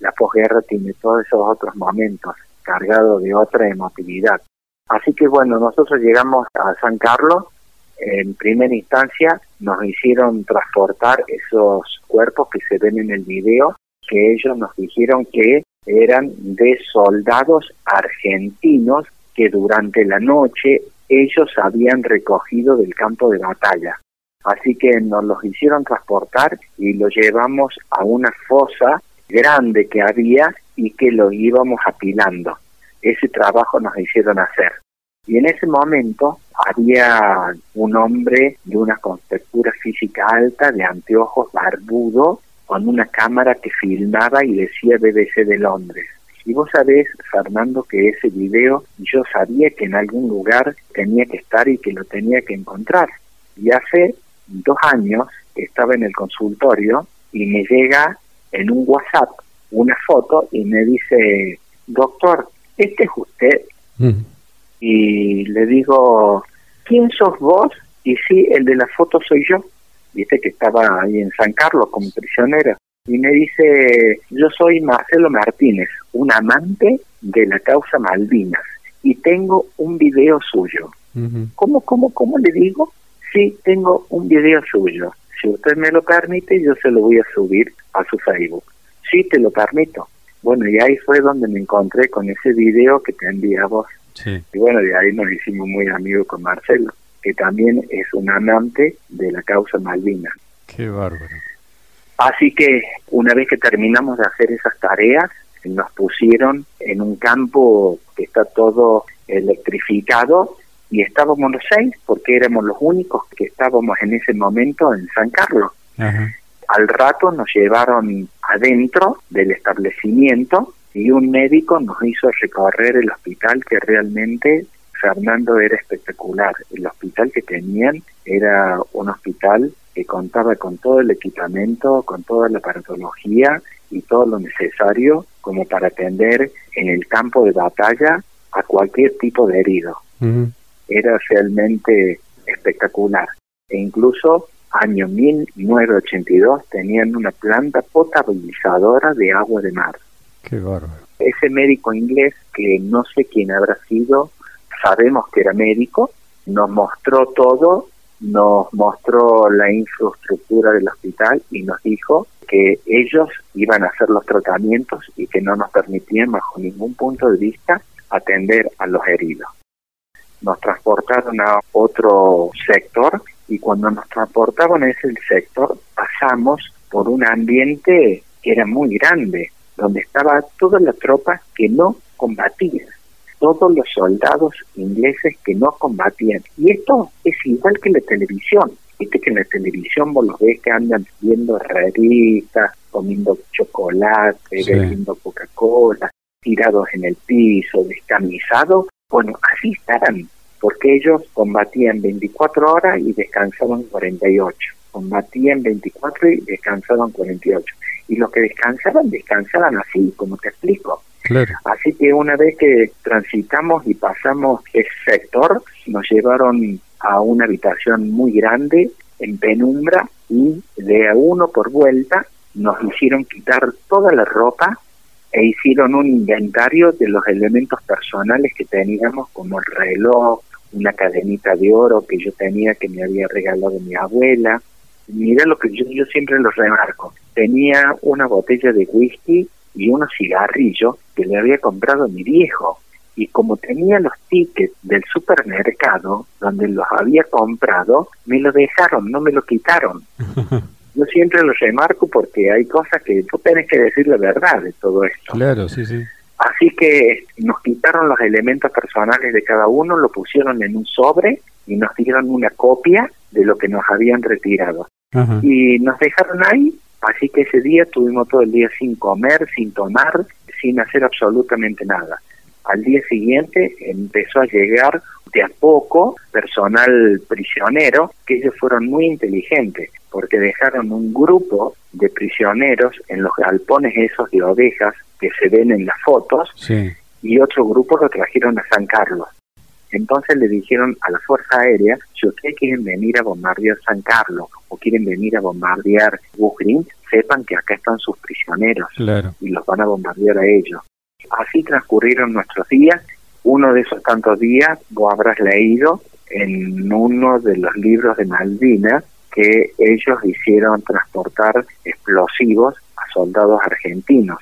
La posguerra tiene todos esos otros momentos cargados de otra emotividad. Así que bueno, nosotros llegamos a San Carlos en primera instancia nos hicieron transportar esos cuerpos que se ven en el video, que ellos nos dijeron que eran de soldados argentinos que durante la noche ellos habían recogido del campo de batalla. Así que nos los hicieron transportar y los llevamos a una fosa grande que había y que lo íbamos apilando. Ese trabajo nos hicieron hacer. Y en ese momento había un hombre de una contextura física alta, de anteojos, barbudo, con una cámara que filmaba y decía BBC de Londres. Y vos sabés, Fernando, que ese video yo sabía que en algún lugar tenía que estar y que lo tenía que encontrar. Y hace dos años estaba en el consultorio y me llega en un WhatsApp una foto y me dice, doctor, ¿este es usted? Mm y le digo, ¿quién sos vos? Y sí, el de la foto soy yo. Viste que estaba ahí en San Carlos como prisionero. Y me dice, yo soy Marcelo Martínez, un amante de la causa Malvinas, y tengo un video suyo. ¿Cómo, cómo, cómo le digo? Sí, tengo un video suyo. Si usted me lo permite, yo se lo voy a subir a su Facebook. Sí, te lo permito. Bueno, y ahí fue donde me encontré con ese video que te envía vos. Y bueno, de ahí nos hicimos muy amigos con Marcelo, que también es un amante de la causa Malvinas. Qué bárbaro. Así que una vez que terminamos de hacer esas tareas, nos pusieron en un campo que está todo electrificado y estábamos los seis porque éramos los únicos que estábamos en ese momento en San Carlos. Al rato nos llevaron adentro del establecimiento y un médico nos hizo recorrer el hospital que realmente Fernando era espectacular. El hospital que tenían era un hospital que contaba con todo el equipamiento, con toda la paratología y todo lo necesario como para atender en el campo de batalla a cualquier tipo de herido. Era realmente espectacular. E incluso año 1982 tenían una planta potabilizadora de agua de mar. Qué bárbaro. Ese médico inglés, que no sé quién habrá sido, sabemos que era médico, nos mostró todo, nos mostró la infraestructura del hospital y nos dijo que ellos iban a hacer los tratamientos y que no nos permitían bajo ningún punto de vista atender a los heridos. Nos transportaron a otro sector y cuando nos transportaban a ese sector pasamos por un ambiente que era muy grande, donde estaba toda la tropa que no combatía, todos los soldados ingleses que no combatían. Y esto es igual que la televisión. Viste que en la televisión vos los ves que andan viendo revistas, comiendo chocolate, bebiendo Coca-Cola, tirados en el piso, descamisados. Bueno, así estaban, porque ellos combatían 24 horas y descansaban 48. Combatían 24 y descansaban 48. Y los que descansaban, descansaban así, como te explico. Así que una vez que transitamos y pasamos ese sector, nos llevaron a una habitación muy grande en penumbra y de a uno por vuelta nos hicieron quitar toda la ropa e hicieron un inventario de los elementos personales que teníamos como el reloj, una cadenita de oro que yo tenía que me había regalado mi abuela. Mira lo que yo, yo siempre lo remarco. Tenía una botella de whisky y unos cigarrillos que le había comprado mi viejo y como tenía los tickets del supermercado donde los había comprado, me lo dejaron, no me lo quitaron. Yo siempre lo remarco porque hay cosas que tú tienes que decir la verdad de todo esto. Claro, sí, sí. Así que nos quitaron los elementos personales de cada uno, lo pusieron en un sobre y nos dieron una copia de lo que nos habían retirado. Y nos dejaron ahí, así que ese día estuvimos todo el día sin comer, sin tomar, sin hacer absolutamente nada. Al día siguiente empezó a llegar de a poco personal prisionero, que ellos fueron muy inteligentes, porque dejaron un grupo de prisioneros en los galpones esos de ovejas que se ven en las fotos, y otro grupo lo trajeron a San Carlos. Entonces le dijeron a la Fuerza Aérea, si ustedes quieren venir a bombardear San Carlos o quieren venir a bombardear Bujrin, sepan que acá están sus prisioneros y los van a bombardear a ellos. Así transcurrieron nuestros días. Uno de esos tantos días vos habrás leído en uno de los libros de Malvinas que ellos hicieron transportar explosivos a soldados argentinos,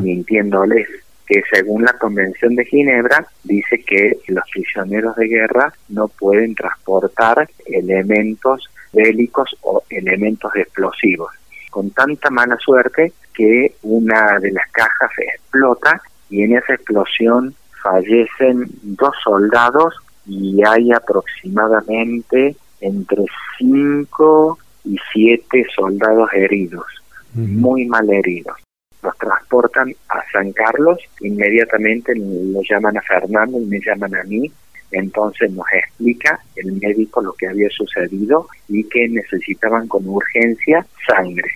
mintiéndoles que según la Convención de Ginebra dice que los prisioneros de guerra no pueden transportar elementos bélicos o elementos explosivos. Con tanta mala suerte que una de las cajas explota y en esa explosión fallecen dos soldados y hay aproximadamente entre cinco y siete soldados heridos, muy mal heridos. Los transportan a San Carlos, inmediatamente lo llaman a Fernando y me llaman a mí, entonces nos explica el médico lo que había sucedido y que necesitaban con urgencia sangre.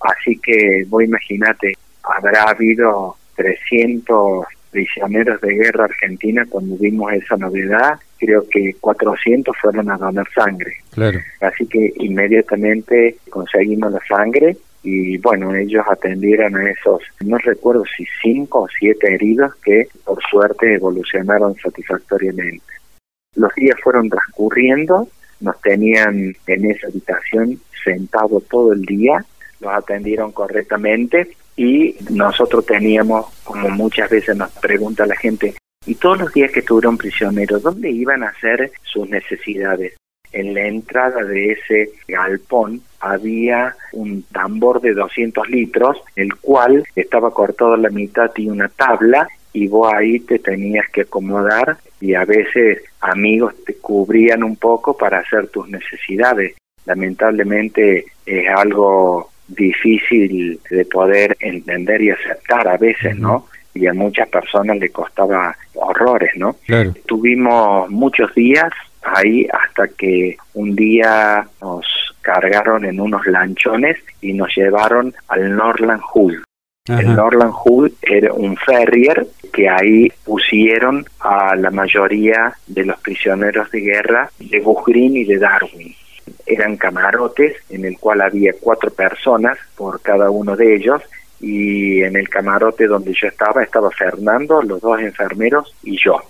Así que vos imagínate, habrá habido 300 prisioneros de guerra argentina cuando vimos esa novedad, creo que 400 fueron a donar sangre. Claro. Así que inmediatamente conseguimos la sangre y bueno, ellos atendieron a esos, no recuerdo si cinco o siete heridos que por suerte evolucionaron satisfactoriamente. Los días fueron transcurriendo, nos tenían en esa habitación sentado todo el día, los atendieron correctamente y nosotros teníamos, como muchas veces nos pregunta la gente, y todos los días que estuvieron prisioneros, ¿dónde iban a hacer sus necesidades? En la entrada de ese galpón había un tambor de 200 litros, el cual estaba cortado a la mitad y una tabla, y vos ahí te tenías que acomodar y a veces amigos te cubrían un poco para hacer tus necesidades. Lamentablemente es algo difícil de poder entender y aceptar a veces, ¿no? Y a muchas personas le costaba horrores, ¿no? Tuvimos muchos días ahí hasta que un día nos cargaron en unos lanchones y nos llevaron al Norland Hull. El Norland Hull era un ferrier que ahí pusieron a la mayoría de los prisioneros de guerra de Green y de Darwin eran camarotes en el cual había cuatro personas por cada uno de ellos y en el camarote donde yo estaba estaba Fernando, los dos enfermeros y yo.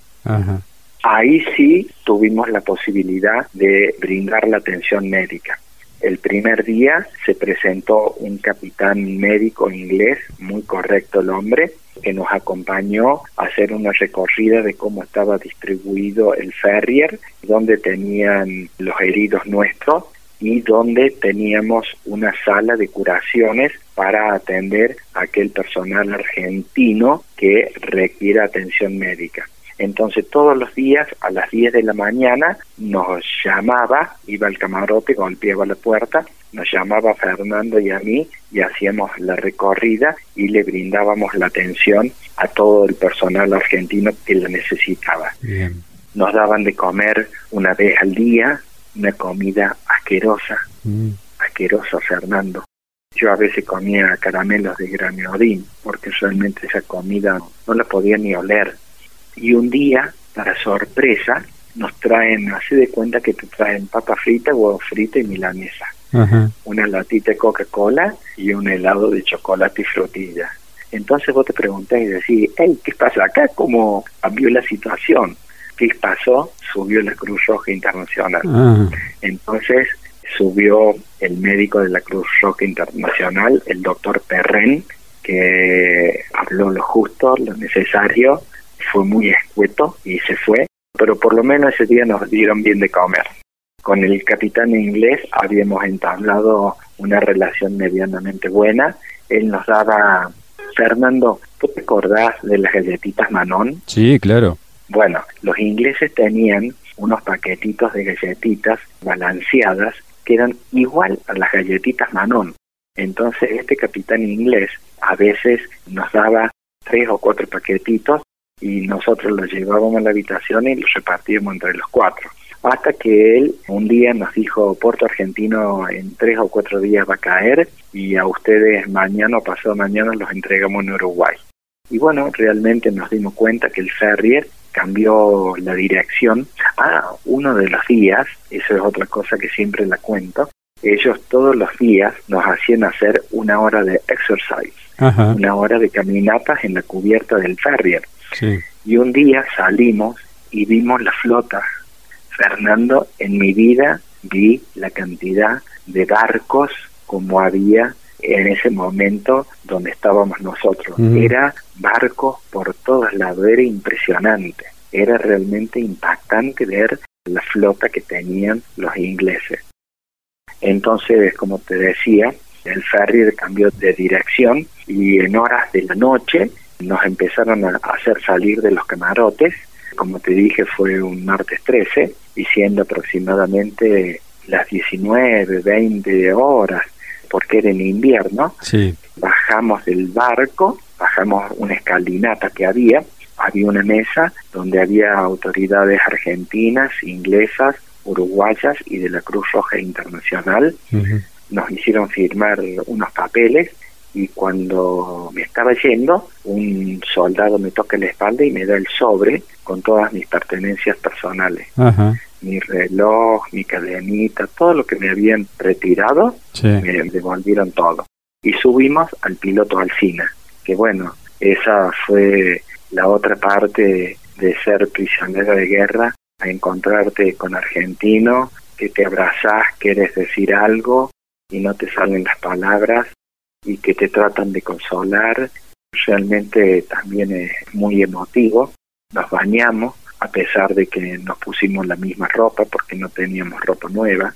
Ahí sí tuvimos la posibilidad de brindar la atención médica. El primer día se presentó un capitán médico inglés, muy correcto el hombre, que nos acompañó a hacer una recorrida de cómo estaba distribuido el ferrier, donde tenían los heridos nuestros y donde teníamos una sala de curaciones para atender a aquel personal argentino que requiere atención médica. Entonces todos los días a las 10 de la mañana nos llamaba, iba al camarote, golpeaba la puerta, nos llamaba Fernando y a mí y hacíamos la recorrida y le brindábamos la atención a todo el personal argentino que la necesitaba. Nos daban de comer una vez al día, una comida asquerosa, mm. asquerosa Fernando. Yo a veces comía caramelos de graniodín porque realmente esa comida no la podía ni oler y un día, para sorpresa, nos traen, así de cuenta que te traen papa frita, huevo frito y milanesa. Una latita de Coca-Cola y un helado de chocolate y frutilla. Entonces vos te preguntás y decís, hey, ¿qué pasa acá? ¿Cómo cambió la situación? ¿Qué pasó? Subió la Cruz Roja Internacional. Ah. Entonces subió el médico de la Cruz Roja Internacional, el doctor Perren, que habló lo justo, lo necesario, fue muy escueto y se fue, pero por lo menos ese día nos dieron bien de comer. Con el capitán inglés habíamos entablado una relación medianamente buena. Él nos daba, Fernando, ¿tú te acordás de las galletitas Manon? Sí, claro. Bueno, los ingleses tenían unos paquetitos de galletitas balanceadas que eran igual a las galletitas Manon. Entonces este capitán inglés a veces nos daba tres o cuatro paquetitos y nosotros lo llevábamos a la habitación y lo repartíamos entre los cuatro. Hasta que él un día nos dijo, Puerto Argentino en tres o cuatro días va a caer y a ustedes mañana o pasado mañana los entregamos en Uruguay. Y bueno, realmente nos dimos cuenta que el Ferrier cambió la dirección. Ah, uno de los días, eso es otra cosa que siempre la cuento, ellos todos los días nos hacían hacer una hora de exercise, una hora de caminatas en la cubierta del Ferrier. Y un día salimos y vimos la flota. Fernando, en mi vida vi la cantidad de barcos como había en ese momento donde estábamos nosotros. Era barcos por todos lados, era impresionante. Era realmente impactante ver la flota que tenían los ingleses. Entonces, como te decía, el ferry cambió de dirección y en horas de la noche nos empezaron a hacer salir de los camarotes. Como te dije, fue un martes 13 y siendo aproximadamente las 19, 20 horas, porque era en invierno, bajamos del barco, bajamos una escalinata que había, había una mesa donde había autoridades argentinas, inglesas, uruguayas y de la Cruz Roja Internacional. Nos hicieron firmar unos papeles y cuando me estaba yendo, un soldado me toca la espalda y me da el sobre con todas mis pertenencias personales. Mi reloj, mi cadenita, todo lo que me habían retirado, me devolvieron todo. Y subimos al piloto Alcina, que bueno, esa fue la otra parte de ser prisionero de guerra, a encontrarte con argentino, que te abrazás, quieres decir algo y no te salen las palabras y que te tratan de consolar. Realmente también es muy emotivo. Nos bañamos a pesar de que nos pusimos la misma ropa porque no teníamos ropa nueva.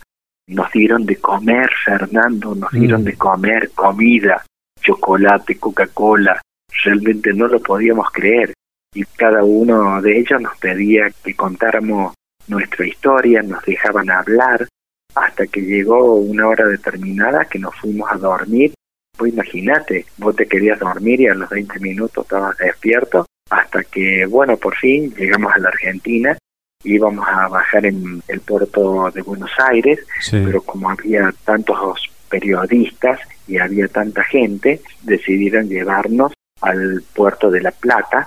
Nos dieron de comer, Fernando, nos dieron mm. de comer comida, chocolate, Coca-Cola. Realmente no lo podíamos creer. Y cada uno de ellos nos pedía que contáramos nuestra historia, nos dejaban hablar, hasta que llegó una hora determinada que nos fuimos a dormir Vos imagínate, vos te querías dormir y a los 20 minutos estabas despierto, hasta que, bueno, por fin llegamos a la Argentina, íbamos a bajar en el puerto de Buenos Aires, pero como había tantos periodistas y había tanta gente, decidieron llevarnos al puerto de La Plata.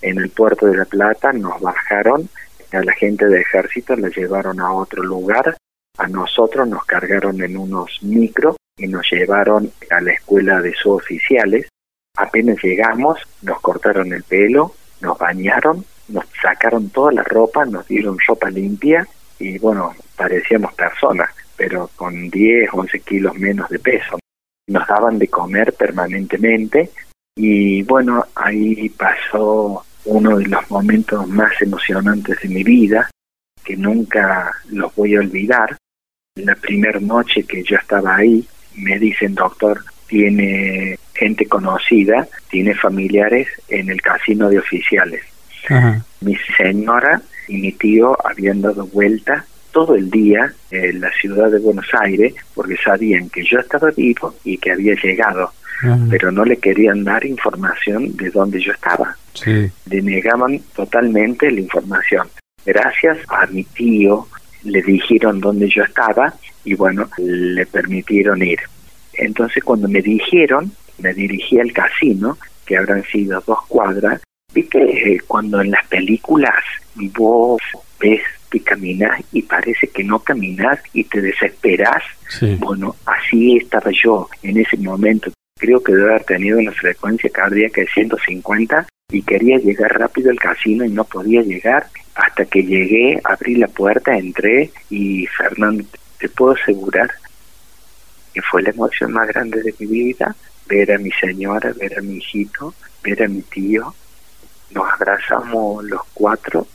En el puerto de La Plata nos bajaron, a la gente de ejército la llevaron a otro lugar, a nosotros nos cargaron en unos micros y nos llevaron a la escuela de suboficiales. Apenas llegamos, nos cortaron el pelo, nos bañaron, nos sacaron toda la ropa, nos dieron ropa limpia y bueno, parecíamos personas. pero con 10, 11 kilos menos de peso. Nos daban de comer permanentemente y bueno, ahí pasó uno de los momentos más emocionantes de mi vida, que nunca los voy a olvidar. La primera noche que yo estaba ahí, me dicen, doctor, tiene gente conocida, tiene familiares en el casino de oficiales. Mi señora y mi tío habían dado vuelta todo el día en la ciudad de Buenos Aires porque sabían que yo estaba vivo y que había llegado, pero no le querían dar información de dónde yo estaba. Sí. Le negaban totalmente la información. Gracias a mi tío le dijeron dónde yo estaba y bueno, le permitieron ir. Entonces cuando me dijeron, me dirigí al casino, que habrán sido dos cuadras, viste eh, cuando en las películas vos ves que caminas y parece que no caminas y te desesperas. Bueno, así estaba yo en ese momento. Creo que debe haber tenido una frecuencia cardíaca de 150 y quería llegar rápido al casino y no podía llegar. Hasta que llegué, abrí la puerta, entré y Fernando, te puedo asegurar que fue la emoción más grande de mi vida, ver a mi señora, ver a mi hijito, ver a mi tío. Nos abrazamos los cuatro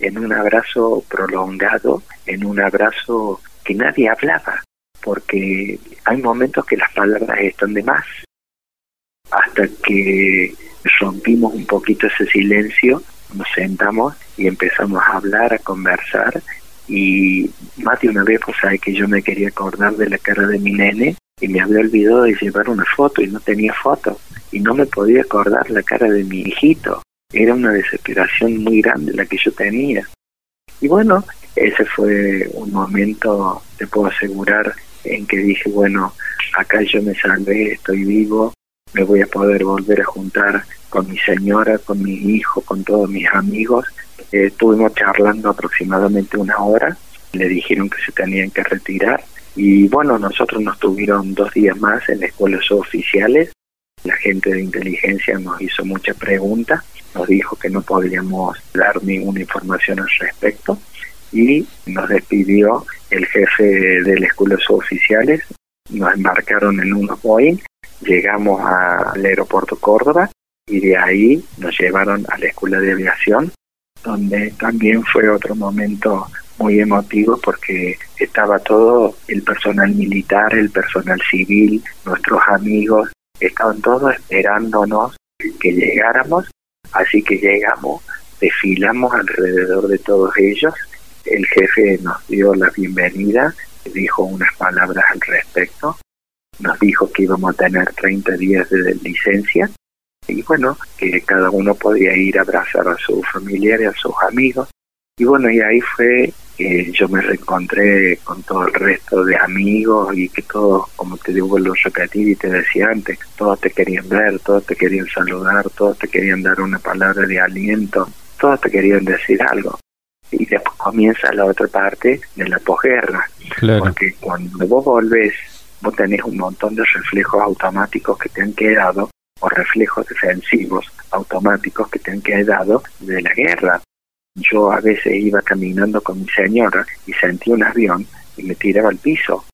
en un abrazo prolongado, en un abrazo que nadie hablaba, porque hay momentos que las palabras están de más. Hasta que rompimos un poquito ese silencio, nos sentamos y empezamos a hablar, a conversar y más de una vez pues sabe que yo me quería acordar de la cara de mi nene y me había olvidado de llevar una foto y no tenía foto y no me podía acordar la cara de mi hijito. Era una desesperación muy grande la que yo tenía. Y bueno ese fue un momento te puedo asegurar en que dije bueno acá yo me salvé estoy vivo me voy a poder volver a juntar con mi señora con mi hijo con todos mis amigos. Estuvimos charlando aproximadamente una hora, le dijeron que se tenían que retirar. Y bueno, nosotros nos tuvieron dos días más en escuelas oficiales, la gente de inteligencia nos hizo muchas preguntas, nos dijo que no podíamos dar ninguna información al respecto. Y nos despidió el jefe de las escuelas oficiales, nos embarcaron en unos Boeing, llegamos al aeropuerto Córdoba y de ahí nos llevaron a la escuela de aviación donde también fue otro momento muy emotivo porque estaba todo el personal militar, el personal civil, nuestros amigos, estaban todos esperándonos que llegáramos, así que llegamos, desfilamos alrededor de todos ellos, el jefe nos dio la bienvenida, dijo unas palabras al respecto, nos dijo que íbamos a tener 30 días de licencia y bueno, que cada uno podía ir a abrazar a su familiar y a sus amigos. Y bueno, y ahí fue que yo me reencontré con todo el resto de amigos y que todos, como te digo, lo repetí y te decía antes, todos te querían ver, todos te querían saludar, todos te querían dar una palabra de aliento, todos te querían decir algo. Y después comienza la otra parte de la posguerra, porque cuando vos volvés, vos tenés un montón de reflejos automáticos que te han quedado o reflejos defensivos automáticos que te han quedado de la guerra. Yo a veces iba caminando con mi señora y sentía un avión y me tiraba al piso.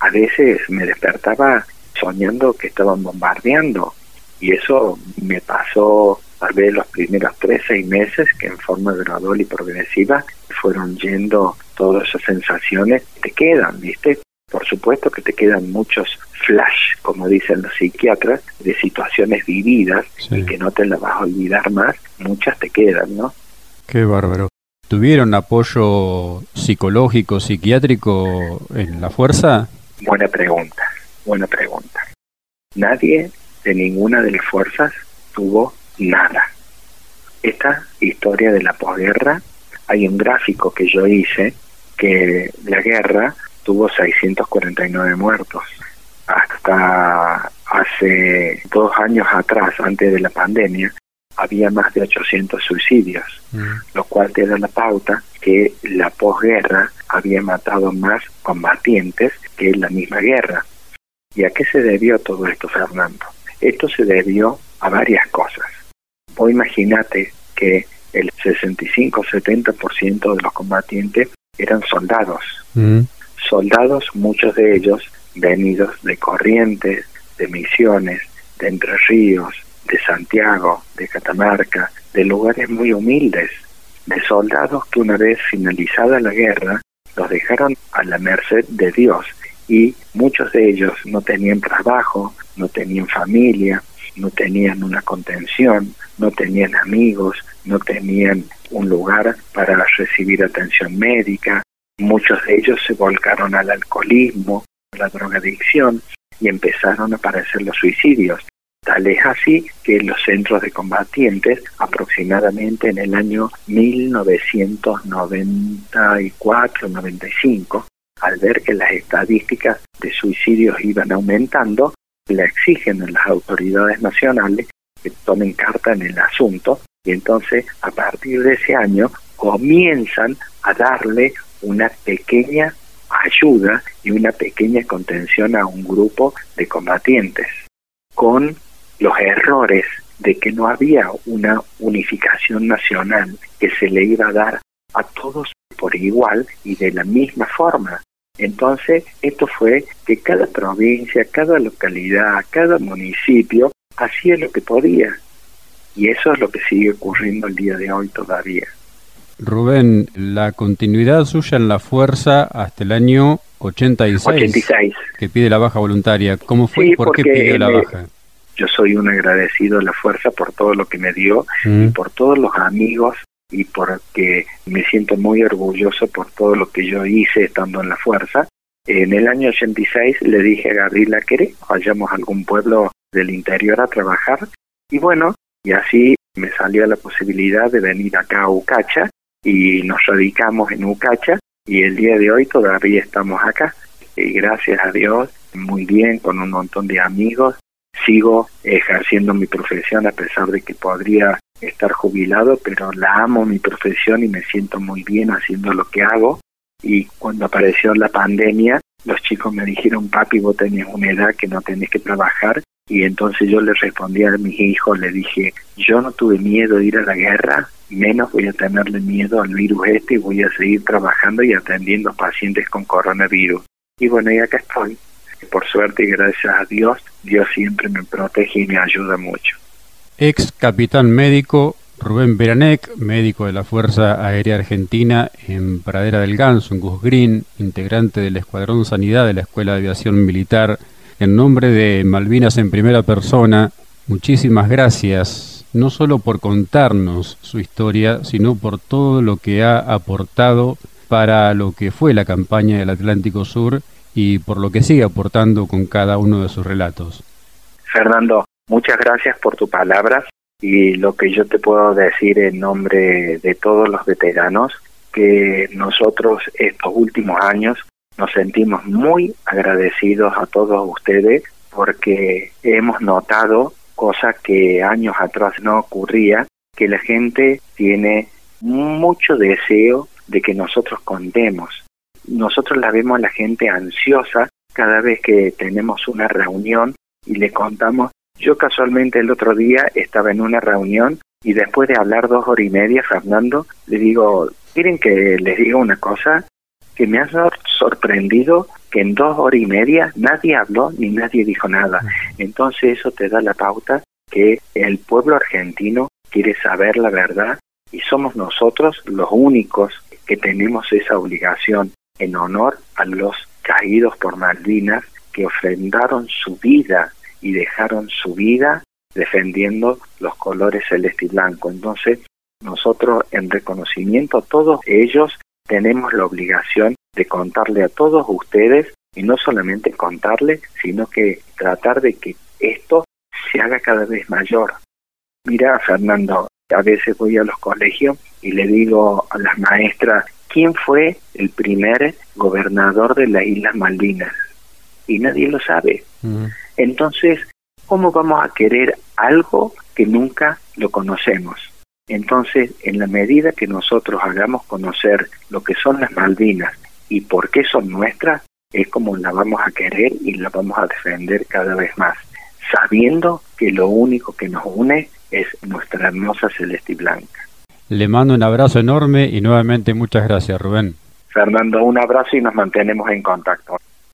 A veces me despertaba soñando que estaban bombardeando y eso me pasó tal vez los primeros tres, seis meses que en forma gradual y progresiva fueron yendo todas esas sensaciones te quedan, ¿viste? Por supuesto que te quedan muchos flash, como dicen los psiquiatras, de situaciones vividas y que no te las vas a olvidar más, muchas te quedan, ¿no? Qué bárbaro. ¿Tuvieron apoyo psicológico, psiquiátrico en la fuerza? Buena pregunta, buena pregunta. Nadie de ninguna de las fuerzas tuvo nada. Esta historia de la posguerra, hay un gráfico que yo hice que la guerra tuvo 649 muertos. Hasta hace dos años atrás, antes de la pandemia, había más de 800 suicidios, mm. lo cual te da la pauta que la posguerra había matado más combatientes que en la misma guerra. ¿Y a qué se debió todo esto, Fernando? Esto se debió a varias cosas. Vos imagínate que el 65-70% de los combatientes eran soldados. Mm soldados, muchos de ellos venidos de Corrientes, de Misiones, de Entre Ríos, de Santiago, de Catamarca, de lugares muy humildes, de soldados que una vez finalizada la guerra los dejaron a la merced de Dios y muchos de ellos no tenían trabajo, no tenían familia, no tenían una contención, no tenían amigos, no tenían un lugar para recibir atención médica. Muchos de ellos se volcaron al alcoholismo, a la drogadicción y empezaron a aparecer los suicidios. Tal es así que los centros de combatientes, aproximadamente en el año 1994-95, al ver que las estadísticas de suicidios iban aumentando, le exigen a las autoridades nacionales que tomen carta en el asunto y entonces a partir de ese año comienzan a darle una pequeña ayuda y una pequeña contención a un grupo de combatientes con los errores de que no había una unificación nacional que se le iba a dar a todos por igual y de la misma forma. Entonces, esto fue que cada provincia, cada localidad, cada municipio hacía lo que podía. Y eso es lo que sigue ocurriendo el día de hoy todavía. Rubén, la continuidad suya en la fuerza hasta el año 86, 86. que pide la baja voluntaria. ¿Cómo fue y por qué pidió la baja? Yo soy un agradecido a la fuerza por todo lo que me dio y mm. por todos los amigos y porque me siento muy orgulloso por todo lo que yo hice estando en la fuerza. En el año 86 le dije a Gabriela que vayamos a algún pueblo del interior a trabajar y bueno, y así me salió la posibilidad de venir acá a Ucacha y nos radicamos en Ucacha y el día de hoy todavía estamos acá y gracias a Dios muy bien con un montón de amigos sigo ejerciendo mi profesión a pesar de que podría estar jubilado, pero la amo mi profesión y me siento muy bien haciendo lo que hago. Y cuando apareció la pandemia, los chicos me dijeron, papi, vos tenés una edad que no tenés que trabajar. Y entonces yo le respondí a mis hijos, le dije, yo no tuve miedo de ir a la guerra, menos voy a tenerle miedo al virus este y voy a seguir trabajando y atendiendo pacientes con coronavirus. Y bueno, y acá estoy. Por suerte y gracias a Dios, Dios siempre me protege y me ayuda mucho ex capitán médico Rubén Beranec, médico de la Fuerza Aérea Argentina en Pradera del Ganso, en Gus Green, integrante del Escuadrón Sanidad de la Escuela de Aviación Militar. En nombre de Malvinas en primera persona, muchísimas gracias, no solo por contarnos su historia, sino por todo lo que ha aportado para lo que fue la campaña del Atlántico Sur y por lo que sigue aportando con cada uno de sus relatos. Fernando, Muchas gracias por tu palabra y lo que yo te puedo decir en nombre de todos los veteranos, que nosotros estos últimos años nos sentimos muy agradecidos a todos ustedes porque hemos notado cosas que años atrás no ocurría, que la gente tiene mucho deseo de que nosotros contemos. Nosotros la vemos a la gente ansiosa cada vez que tenemos una reunión y le contamos yo casualmente el otro día estaba en una reunión y después de hablar dos horas y media, Fernando, le digo, miren que les diga una cosa, que me ha sorprendido que en dos horas y media nadie habló ni nadie dijo nada. Entonces eso te da la pauta que el pueblo argentino quiere saber la verdad y somos nosotros los únicos que tenemos esa obligación en honor a los caídos por Malvinas que ofrendaron su vida y dejaron su vida defendiendo los colores celeste y blanco. Entonces, nosotros en reconocimiento, todos ellos tenemos la obligación de contarle a todos ustedes y no solamente contarle, sino que tratar de que esto se haga cada vez mayor. Mira, Fernando, a veces voy a los colegios y le digo a las maestras, ¿quién fue el primer gobernador de las Islas Malvinas? Y nadie lo sabe. Mm. Entonces, ¿cómo vamos a querer algo que nunca lo conocemos? Entonces, en la medida que nosotros hagamos conocer lo que son las Malvinas y por qué son nuestras, es como la vamos a querer y la vamos a defender cada vez más, sabiendo que lo único que nos une es nuestra hermosa celeste y blanca. Le mando un abrazo enorme y nuevamente muchas gracias, Rubén. Fernando, un abrazo y nos mantenemos en contacto.